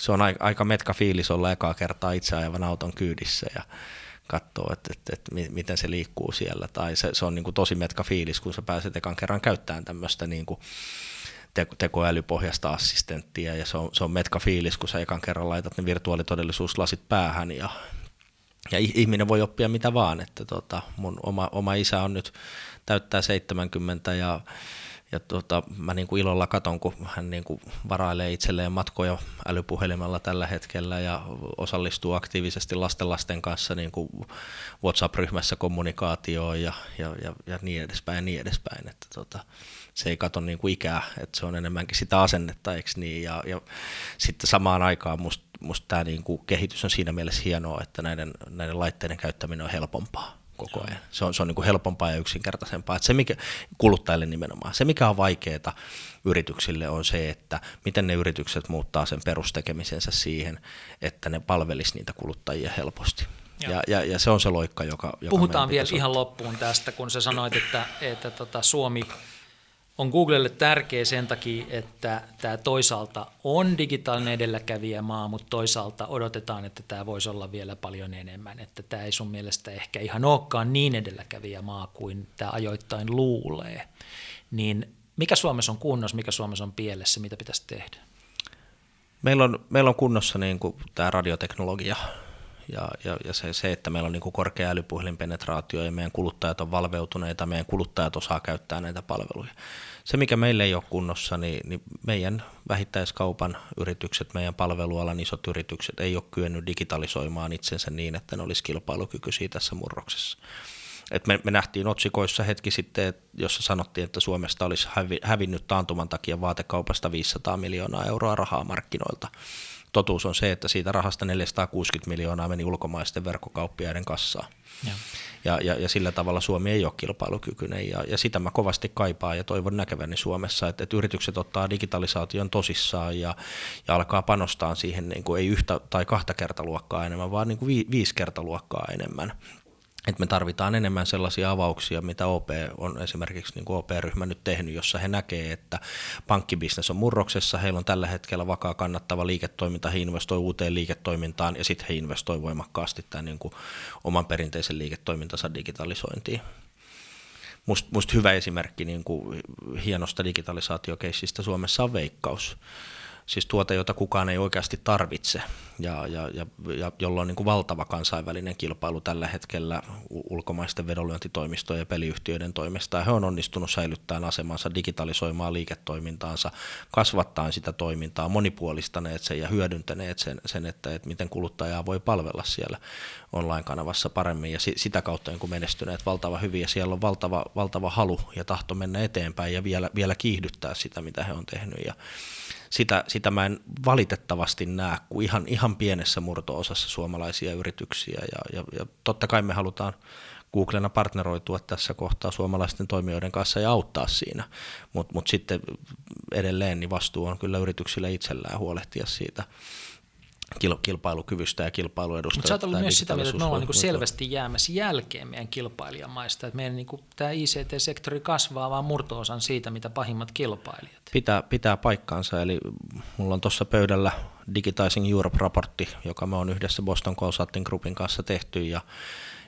se on aika, metka fiilis olla ekaa kertaa itse ajavan auton kyydissä ja katsoa, että, että, että miten se liikkuu siellä. Tai se, se on niin kuin tosi metka fiilis, kun sä pääset ekan kerran käyttämään tämmöistä niin kuin teko, tekoälypohjasta assistenttia ja se on, se on metka fiilis, kun sä ekan kerran laitat ne virtuaalitodellisuuslasit päähän ja, ja ihminen voi oppia mitä vaan, että tota, mun oma, oma isä on nyt täyttää 70 ja ja tota, mä niin kuin ilolla katon, kun hän niin kuin varailee itselleen matkoja älypuhelimella tällä hetkellä ja osallistuu aktiivisesti lasten kanssa niin kuin WhatsApp-ryhmässä kommunikaatioon ja, ja, ja, ja niin edespäin ja niin edespäin. Että tota, se ei kato niin kuin ikää, että se on enemmänkin sitä asennetta, eikö niin? Ja, ja sitten samaan aikaan musta must tämä niin kuin kehitys on siinä mielessä hienoa, että näiden, näiden laitteiden käyttäminen on helpompaa koko ajan. Se on, se on niin kuin helpompaa ja yksinkertaisempaa. Että se mikä, kuluttajille nimenomaan. Se, mikä on vaikeaa yrityksille, on se, että miten ne yritykset muuttaa sen perustekemisensä siihen, että ne palvelisi niitä kuluttajia helposti. Ja, ja, ja se on se loikka, joka... joka Puhutaan vielä ihan loppuun tästä, kun sä sanoit, että, että tota Suomi on Googlelle tärkeä sen takia, että tämä toisaalta on digitaalinen edelläkävijä maa, mutta toisaalta odotetaan, että tämä voisi olla vielä paljon enemmän. Että tämä ei sun mielestä ehkä ihan olekaan niin edelläkävijä maa kuin tämä ajoittain luulee. Niin mikä Suomessa on kunnossa, mikä Suomessa on pielessä, mitä pitäisi tehdä? Meillä on, meillä on kunnossa niin kuin tämä radioteknologia ja, ja, ja se, se, että meillä on niin kuin korkea älypuhelinpenetraatio ja meidän kuluttajat on valveutuneita, meidän kuluttajat osaa käyttää näitä palveluja. Se, mikä meille ei ole kunnossa, niin, niin meidän vähittäiskaupan yritykset, meidän palvelualan isot yritykset ei ole kyennyt digitalisoimaan itsensä niin, että ne olisi kilpailukykyisiä tässä murroksessa. Et me, me nähtiin otsikoissa hetki sitten, jossa sanottiin, että Suomesta olisi hävinnyt taantuman takia vaatekaupasta 500 miljoonaa euroa rahaa markkinoilta totuus on se, että siitä rahasta 460 miljoonaa meni ulkomaisten verkkokauppiaiden kassaan. Ja. Ja, ja, ja sillä tavalla Suomi ei ole kilpailukykyinen ja, ja sitä mä kovasti kaipaan ja toivon näkeväni Suomessa, että, että yritykset ottaa digitalisaation tosissaan ja, ja alkaa panostaa siihen niin kuin ei yhtä tai kahta kertaluokkaa enemmän, vaan niin kuin vi, viisi kertaluokkaa enemmän että me tarvitaan enemmän sellaisia avauksia, mitä OP on esimerkiksi niin OP-ryhmä nyt tehnyt, jossa he näkee, että pankkibisnes on murroksessa, heillä on tällä hetkellä vakaa kannattava liiketoiminta, he investoi uuteen liiketoimintaan ja sitten he investoi voimakkaasti tämän niin kuin oman perinteisen liiketoimintansa digitalisointiin. Musta must hyvä esimerkki niin kuin hienosta digitalisaatiokeissistä Suomessa on Veikkaus siis tuote, jota kukaan ei oikeasti tarvitse, ja, ja, ja, ja jolla on niin kuin valtava kansainvälinen kilpailu tällä hetkellä ulkomaisten vedonlyöntitoimistojen ja peliyhtiöiden toimesta. Ja he on onnistunut säilyttämään asemansa, digitalisoimaan liiketoimintaansa, kasvattaen sitä toimintaa, monipuolistaneet sen ja hyödyntäneet sen, sen että, että miten kuluttajaa voi palvella siellä online-kanavassa paremmin. Ja sitä kautta niin kuin menestyneet valtava hyvin. Ja siellä on valtava, valtava halu ja tahto mennä eteenpäin ja vielä, vielä kiihdyttää sitä, mitä he on tehnyt. Ja sitä, sitä mä en valitettavasti näe kuin ihan, ihan pienessä murto-osassa suomalaisia yrityksiä. Ja, ja, ja totta kai me halutaan Googlena partneroitua tässä kohtaa suomalaisten toimijoiden kanssa ja auttaa siinä, mutta mut sitten edelleen niin vastuu on kyllä yrityksillä itsellään huolehtia siitä kilpailukyvystä ja kilpailuedusta. Mutta sä oot myös sitä mieltä, että me ollaan niin selvästi jäämässä jälkeen meidän kilpailijamaista, että meidän niin kuin, tämä ICT-sektori kasvaa vaan murto-osan siitä, mitä pahimmat kilpailijat. Pitää, pitää paikkaansa, eli mulla on tuossa pöydällä Digitizing Europe-raportti, joka me on yhdessä Boston Consulting Groupin kanssa tehty, ja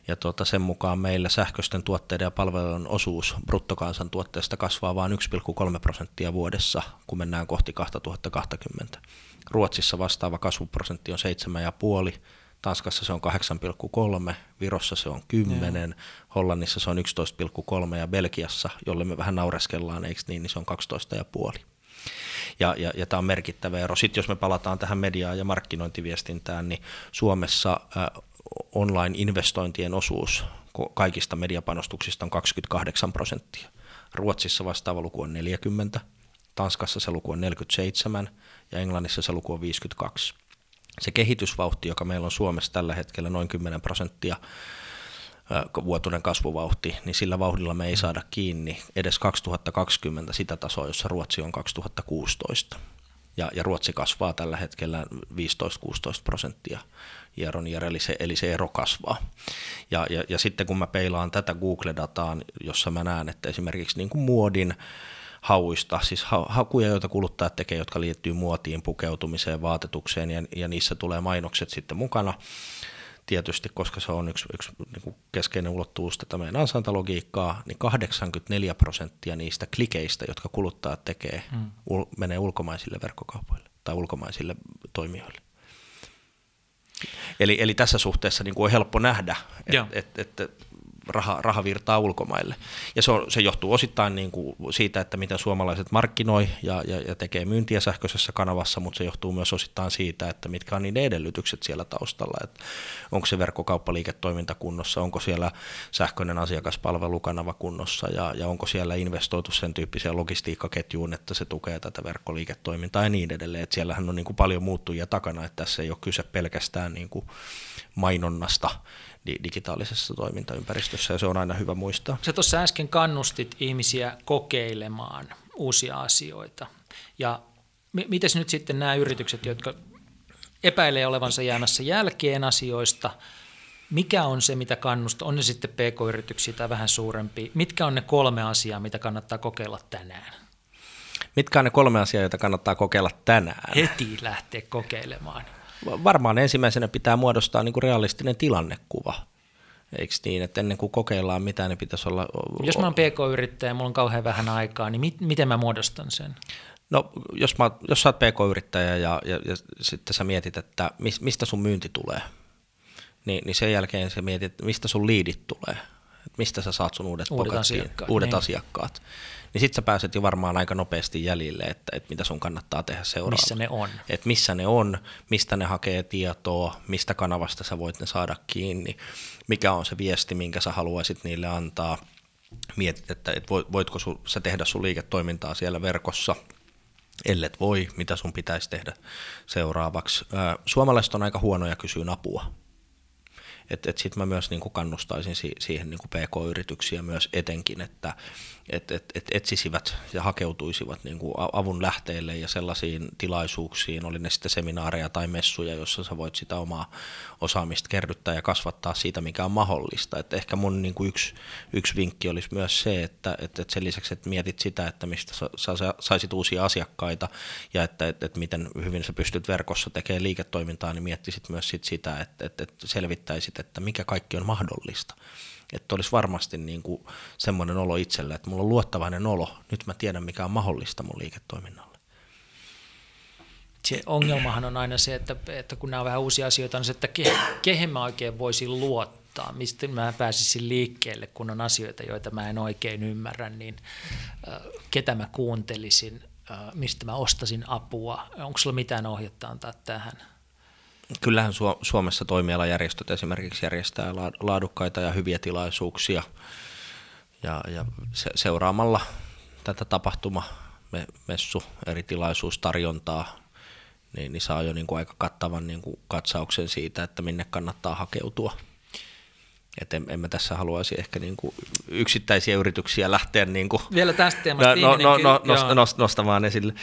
ja tuota, sen mukaan meillä sähköisten tuotteiden ja palvelujen osuus bruttokansantuotteesta kasvaa vain 1,3 prosenttia vuodessa, kun mennään kohti 2020. Ruotsissa vastaava kasvuprosentti on 7,5, Tanskassa se on 8,3, Virossa se on 10, ja. Hollannissa se on 11,3 ja Belgiassa, jolle me vähän naureskellaan, eikö niin, niin se on 12,5. Ja, ja, ja tämä on merkittävä ero. Sitten jos me palataan tähän mediaan ja markkinointiviestintään, niin Suomessa äh, online-investointien osuus kaikista mediapanostuksista on 28 prosenttia. Ruotsissa vastaava luku on 40, Tanskassa se luku on 47 ja Englannissa se luku on 52. Se kehitysvauhti, joka meillä on Suomessa tällä hetkellä noin 10 prosenttia vuotuinen kasvuvauhti, niin sillä vauhdilla me ei saada kiinni edes 2020 sitä tasoa, jossa Ruotsi on 2016. Ja, ja Ruotsi kasvaa tällä hetkellä 15-16 prosenttia hieron eli se, eli se ero kasvaa. Ja, ja, ja sitten kun mä peilaan tätä Google-dataan, jossa mä näen, että esimerkiksi niin kuin muodin hauista, siis hakuja, joita kuluttajat tekee, jotka liittyy muotiin, pukeutumiseen, vaatetukseen ja, ja niissä tulee mainokset sitten mukana, tietysti, koska se on yksi, yksi niin kuin keskeinen ulottuvuus tätä meidän ansaintalogiikkaa, niin 84 prosenttia niistä klikeistä, jotka kuluttajat tekee, mm. ul, menee ulkomaisille verkkokaupoille tai ulkomaisille toimijoille. Eli, eli tässä suhteessa niin kuin on helppo nähdä, että et, et, raha, raha virtaa ulkomaille. Ja se, on, se johtuu osittain niin kuin siitä, että miten suomalaiset markkinoi ja, ja, ja tekee myyntiä sähköisessä kanavassa, mutta se johtuu myös osittain siitä, että mitkä on niiden edellytykset siellä taustalla. Että onko se verkkokauppaliiketoiminta kunnossa, onko siellä sähköinen asiakaspalvelukanava kunnossa ja, ja onko siellä investoitu sen tyyppiseen logistiikkaketjuun, että se tukee tätä verkkoliiketoimintaa ja niin edelleen. Että siellähän on niin kuin paljon muuttujia takana, että tässä ei ole kyse pelkästään niin kuin mainonnasta, digitaalisessa toimintaympäristössä ja se on aina hyvä muistaa. Sä tuossa äsken kannustit ihmisiä kokeilemaan uusia asioita ja miten nyt sitten nämä yritykset, jotka epäilee olevansa jäämässä jälkeen asioista, mikä on se, mitä kannustaa, on ne sitten pk-yrityksiä tai vähän suurempi, mitkä on ne kolme asiaa, mitä kannattaa kokeilla tänään? Mitkä on ne kolme asiaa, joita kannattaa kokeilla tänään? Heti lähteä kokeilemaan varmaan ensimmäisenä pitää muodostaa niin kuin realistinen tilannekuva. Eikö niin, että ennen kuin kokeillaan, mitä ne pitäisi olla? Jos mä oon pk-yrittäjä ja mulla on kauhean vähän aikaa, niin mit, miten mä muodostan sen? No, jos, mä, jos sä oot pk-yrittäjä ja, ja, ja sitten sä mietit, että mistä sun myynti tulee, niin, niin sen jälkeen sä mietit, mistä sun liidit tulee, että mistä sä saat sun uudet, uudet, asiakkaat, uudet niin. asiakkaat niin sitten sä pääset jo varmaan aika nopeasti jäljille, että, että mitä sun kannattaa tehdä seuraavaksi. Missä ne on. Että missä ne on, mistä ne hakee tietoa, mistä kanavasta sä voit ne saada kiinni, mikä on se viesti, minkä sä haluaisit niille antaa. Mietit, että, että voitko sä tehdä sun liiketoimintaa siellä verkossa, ellet voi, mitä sun pitäisi tehdä seuraavaksi. Suomalaiset on aika huonoja kysyä apua et sitten mä myös niin kuin kannustaisin si- siihen niin kuin PK-yrityksiä myös etenkin, että et, et, et etsisivät ja hakeutuisivat niin kuin avun lähteille ja sellaisiin tilaisuuksiin, oli ne sitten seminaareja tai messuja, jossa sä voit sitä omaa osaamista kerryttää ja kasvattaa siitä, mikä on mahdollista. Et ehkä mun niin kuin yksi, yksi vinkki olisi myös se, että et, et sen lisäksi, että mietit sitä, että mistä sä, sä saisit uusia asiakkaita ja että et, et miten hyvin sä pystyt verkossa tekemään liiketoimintaa, niin miettisit myös sit sitä, että et, et selvittäisit, että mikä kaikki on mahdollista. Että olisi varmasti niin kuin semmoinen olo itselle, että mulla on luottavainen olo, nyt mä tiedän mikä on mahdollista mun liiketoiminnalle. Se ongelmahan on aina se, että, että kun nämä on vähän uusia asioita, niin se, että ke, kehen mä oikein voisin luottaa, mistä mä pääsisin liikkeelle, kun on asioita, joita mä en oikein ymmärrä, niin ketä mä kuuntelisin, mistä mä ostasin apua, onko sulla mitään ohjetta antaa tähän? Kyllähän Suomessa toimialajärjestöt esimerkiksi järjestää laadukkaita ja hyviä tilaisuuksia ja, ja seuraamalla tätä tapahtuma messu eri tilaisuustarjontaa, niin, niin saa jo niin kuin aika kattavan niin kuin katsauksen siitä, että minne kannattaa hakeutua. Et en, en mä tässä haluaisi ehkä niin kuin yksittäisiä yrityksiä lähteä niin kuin Vielä tästä teemasta no, no, no, no, nost, nostamaan esille.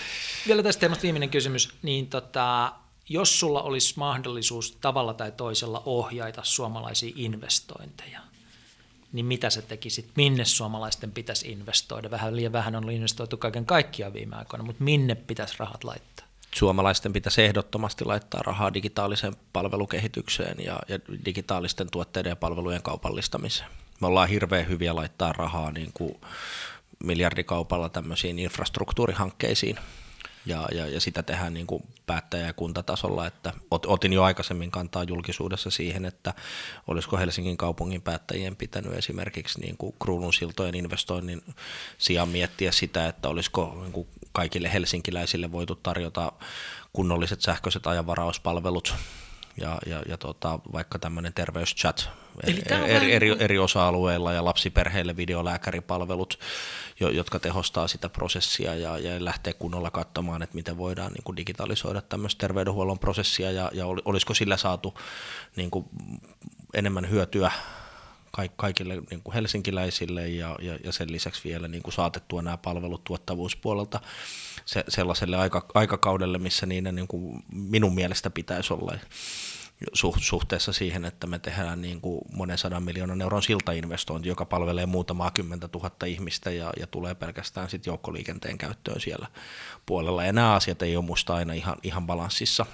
Vielä tästä teemasta viimeinen kysymys. Niin tota, jos sulla olisi mahdollisuus tavalla tai toisella ohjaita suomalaisia investointeja, niin mitä sä tekisit, minne suomalaisten pitäisi investoida? Vähän liian vähän on investoitu kaiken kaikkiaan viime aikoina, mutta minne pitäisi rahat laittaa? Suomalaisten pitäisi ehdottomasti laittaa rahaa digitaaliseen palvelukehitykseen ja, ja digitaalisten tuotteiden ja palvelujen kaupallistamiseen. Me ollaan hirveän hyviä laittaa rahaa niin kuin miljardikaupalla tämmöisiin infrastruktuurihankkeisiin, ja, ja, ja sitä tehdään niin kuin päättäjä- ja kuntatasolla, että otin jo aikaisemmin kantaa julkisuudessa siihen, että olisiko Helsingin kaupungin päättäjien pitänyt esimerkiksi niin kuin kruununsiltojen investoinnin sijaan miettiä sitä, että olisiko niin kuin kaikille helsinkiläisille voitu tarjota kunnolliset sähköiset ajanvarauspalvelut ja, ja, ja tota, vaikka tämmöinen terveyschat eri, eri, eri, eri osa-alueilla ja lapsiperheille videolääkäripalvelut, jo, jotka tehostaa sitä prosessia ja, ja lähtee kunnolla katsomaan, että miten voidaan niin kuin digitalisoida tämmöistä terveydenhuollon prosessia ja, ja olisiko sillä saatu niin kuin enemmän hyötyä kaikille niin kuin helsinkiläisille ja, ja, ja sen lisäksi vielä niin kuin saatettua nämä palvelut tuottavuuspuolelta se, sellaiselle aika, aikakaudelle, missä niiden niin kuin minun mielestä pitäisi olla suhteessa siihen, että me tehdään niin kuin monen sadan miljoonan euron siltainvestointi, joka palvelee muutamaa kymmentä tuhatta ihmistä ja, ja tulee pelkästään sit joukkoliikenteen käyttöön siellä puolella. Ja nämä asiat ei ole minusta aina ihan, ihan balanssissa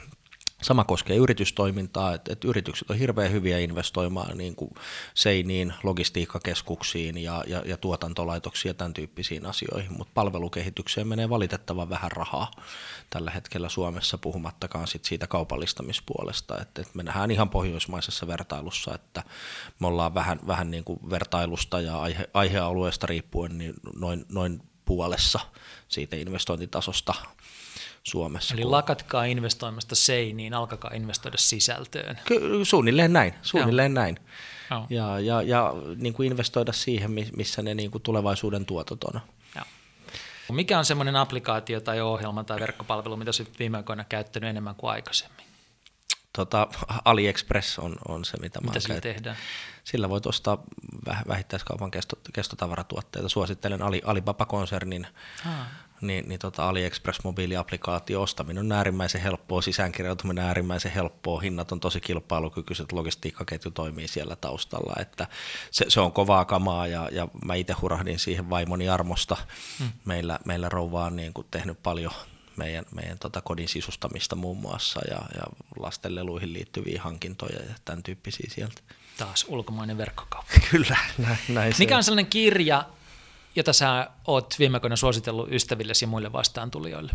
Sama koskee yritystoimintaa, että, että yritykset on hirveän hyviä investoimaan niin kuin seiniin, logistiikkakeskuksiin ja, ja, ja tuotantolaitoksiin ja tämän tyyppisiin asioihin, mutta palvelukehitykseen menee valitettavan vähän rahaa tällä hetkellä Suomessa, puhumattakaan sit siitä kaupallistamispuolesta. Että, että me nähdään ihan pohjoismaisessa vertailussa, että me ollaan vähän, vähän niin kuin vertailusta ja aihe, aihealueesta riippuen niin noin, noin puolessa siitä investointitasosta Suomessa. Eli lakatkaa investoimasta seiniin, alkakaa investoida sisältöön. Ky- suunnilleen näin, suunnilleen Joo. näin. Joo. Ja, ja, ja niin kuin investoida siihen, missä ne niin kuin tulevaisuuden tuotot on. Joo. Mikä on semmoinen applikaatio tai ohjelma tai verkkopalvelu, mitä olet viime aikoina käyttänyt enemmän kuin aikaisemmin? Tota, (laughs) AliExpress on, on se, mitä, mitä sillä tehdään? Sillä voit ostaa vähittäiskaupan kesto, kestotavaratuotteita. Suosittelen Ali, Alibaba-konsernin ah niin, niin tota AliExpress-mobiiliaplikaatio ostaminen on äärimmäisen helppoa, sisäänkirjautuminen on äärimmäisen helppoa, hinnat on tosi kilpailukykyiset, logistiikkaketju toimii siellä taustalla, että se, se on kovaa kamaa ja, ja mä itse hurahdin siihen vaimoni armosta. Hmm. Meillä, meillä rouva on niin kuin tehnyt paljon meidän, meidän tota kodin sisustamista muun muassa ja, ja lastenleluihin liittyviä hankintoja ja tämän tyyppisiä sieltä. Taas ulkomainen verkkokauppa. (laughs) Kyllä, näin, näin Mikä on sellainen kirja, jota sä oot viime aikoina suositellut ystävillesi ja muille vastaantulijoille?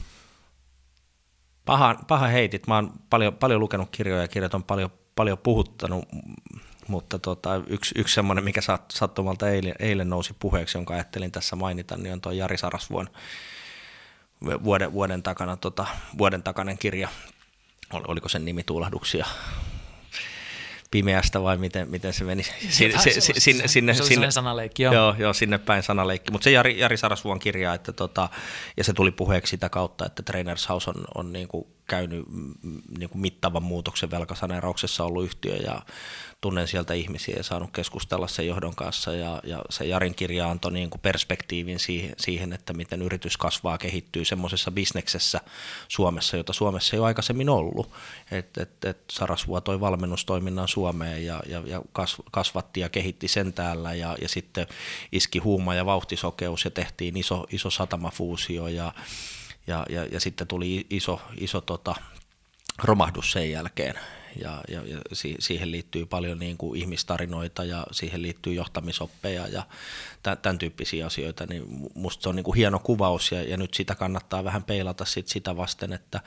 Paha, paha heitit. Mä oon paljon, paljon lukenut kirjoja ja kirjat on paljon, paljon puhuttanut, mutta tota, yksi, yksi semmoinen, mikä sattumalta eilen, eilen nousi puheeksi, jonka ajattelin tässä mainita, niin on tuo Jari Sarasvuon vuoden, vuoden, takana, tota, vuoden takainen kirja. Oliko sen nimi Tuulahduksia pimeästä vai miten, miten se meni sinne, se, se, sinne, sinne, se sinne, sanaleikki, joo. joo. Joo, sinne päin sanaleikki. Mutta se Jari, Jari Sarasvuon kirja, että tota, ja se tuli puheeksi sitä kautta, että Trainers House on, on niin kuin käynyt niin kuin mittavan muutoksen velkasaneerauksessa ollut yhtiö ja tunnen sieltä ihmisiä ja saanut keskustella sen johdon kanssa ja, ja se Jarin kirja antoi niin kuin perspektiivin siihen, siihen, että miten yritys kasvaa, kehittyy semmoisessa bisneksessä Suomessa, jota Suomessa ei ole aikaisemmin ollut. Et, et, et Sarasvua toi valmennustoiminnan Suomeen ja, ja, ja kasvatti ja kehitti sen täällä ja, ja sitten iski huuma ja vauhtisokeus ja tehtiin iso, iso satamafuusio ja, ja, ja, ja sitten tuli iso, iso tota, romahdus sen jälkeen. Ja, ja, ja siihen liittyy paljon niin kuin ihmistarinoita ja siihen liittyy johtamisoppeja ja tämän tyyppisiä asioita, niin musta se on niin kuin hieno kuvaus ja, ja nyt sitä kannattaa vähän peilata sit sitä vasten, että,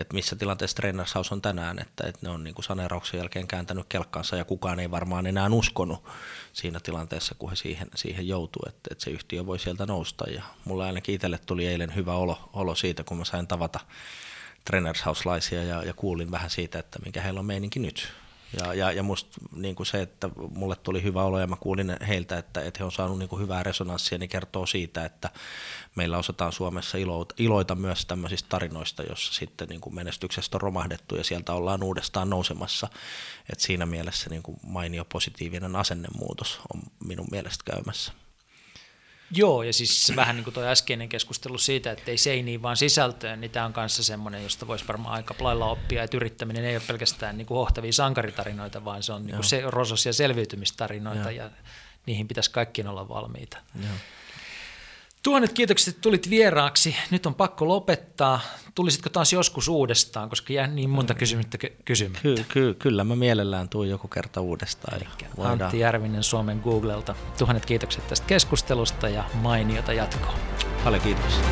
että missä tilanteessa Trainers House on tänään, että, että ne on niin saneerauksen jälkeen kääntänyt kelkkansa ja kukaan ei varmaan enää uskonut siinä tilanteessa, kun he siihen, siihen joutuu, että, että se yhtiö voi sieltä nousta ja mulla ainakin itselle tuli eilen hyvä olo, olo siitä, kun mä sain tavata Trainers House-laisia ja, ja kuulin vähän siitä, että mikä heillä on meininki nyt. Ja, ja, ja musta niin kuin se, että mulle tuli hyvä olo ja mä kuulin heiltä, että, että he on saanut niin kuin hyvää resonanssia, niin kertoo siitä, että meillä osataan Suomessa iloita, iloita myös tämmöisistä tarinoista, jossa sitten niin kuin menestyksestä on romahdettu ja sieltä ollaan uudestaan nousemassa. Et siinä mielessä niin kuin mainio positiivinen asennemuutos on minun mielestä käymässä. Joo, ja siis vähän niin kuin tuo äskeinen keskustelu siitä, että ei seiniin vaan sisältöön, niin tämä on kanssa semmoinen, josta voisi varmaan aika lailla oppia, että yrittäminen ei ole pelkästään niin kuin hohtavia sankaritarinoita, vaan se on niin kuin se, rososia selviytymistarinoita, Joo. ja niihin pitäisi kaikkien olla valmiita. Joo. Tuhannet kiitokset, että tulit vieraaksi. Nyt on pakko lopettaa. Tulisitko taas joskus uudestaan, koska jää niin monta kysymystä kysymättä? Ky- ky- kyllä, mä mielellään tuun joku kerta uudestaan. Antti Järvinen Suomen Googlelta. Tuhannet kiitokset tästä keskustelusta ja mainiota jatkoa. Paljon kiitoksia.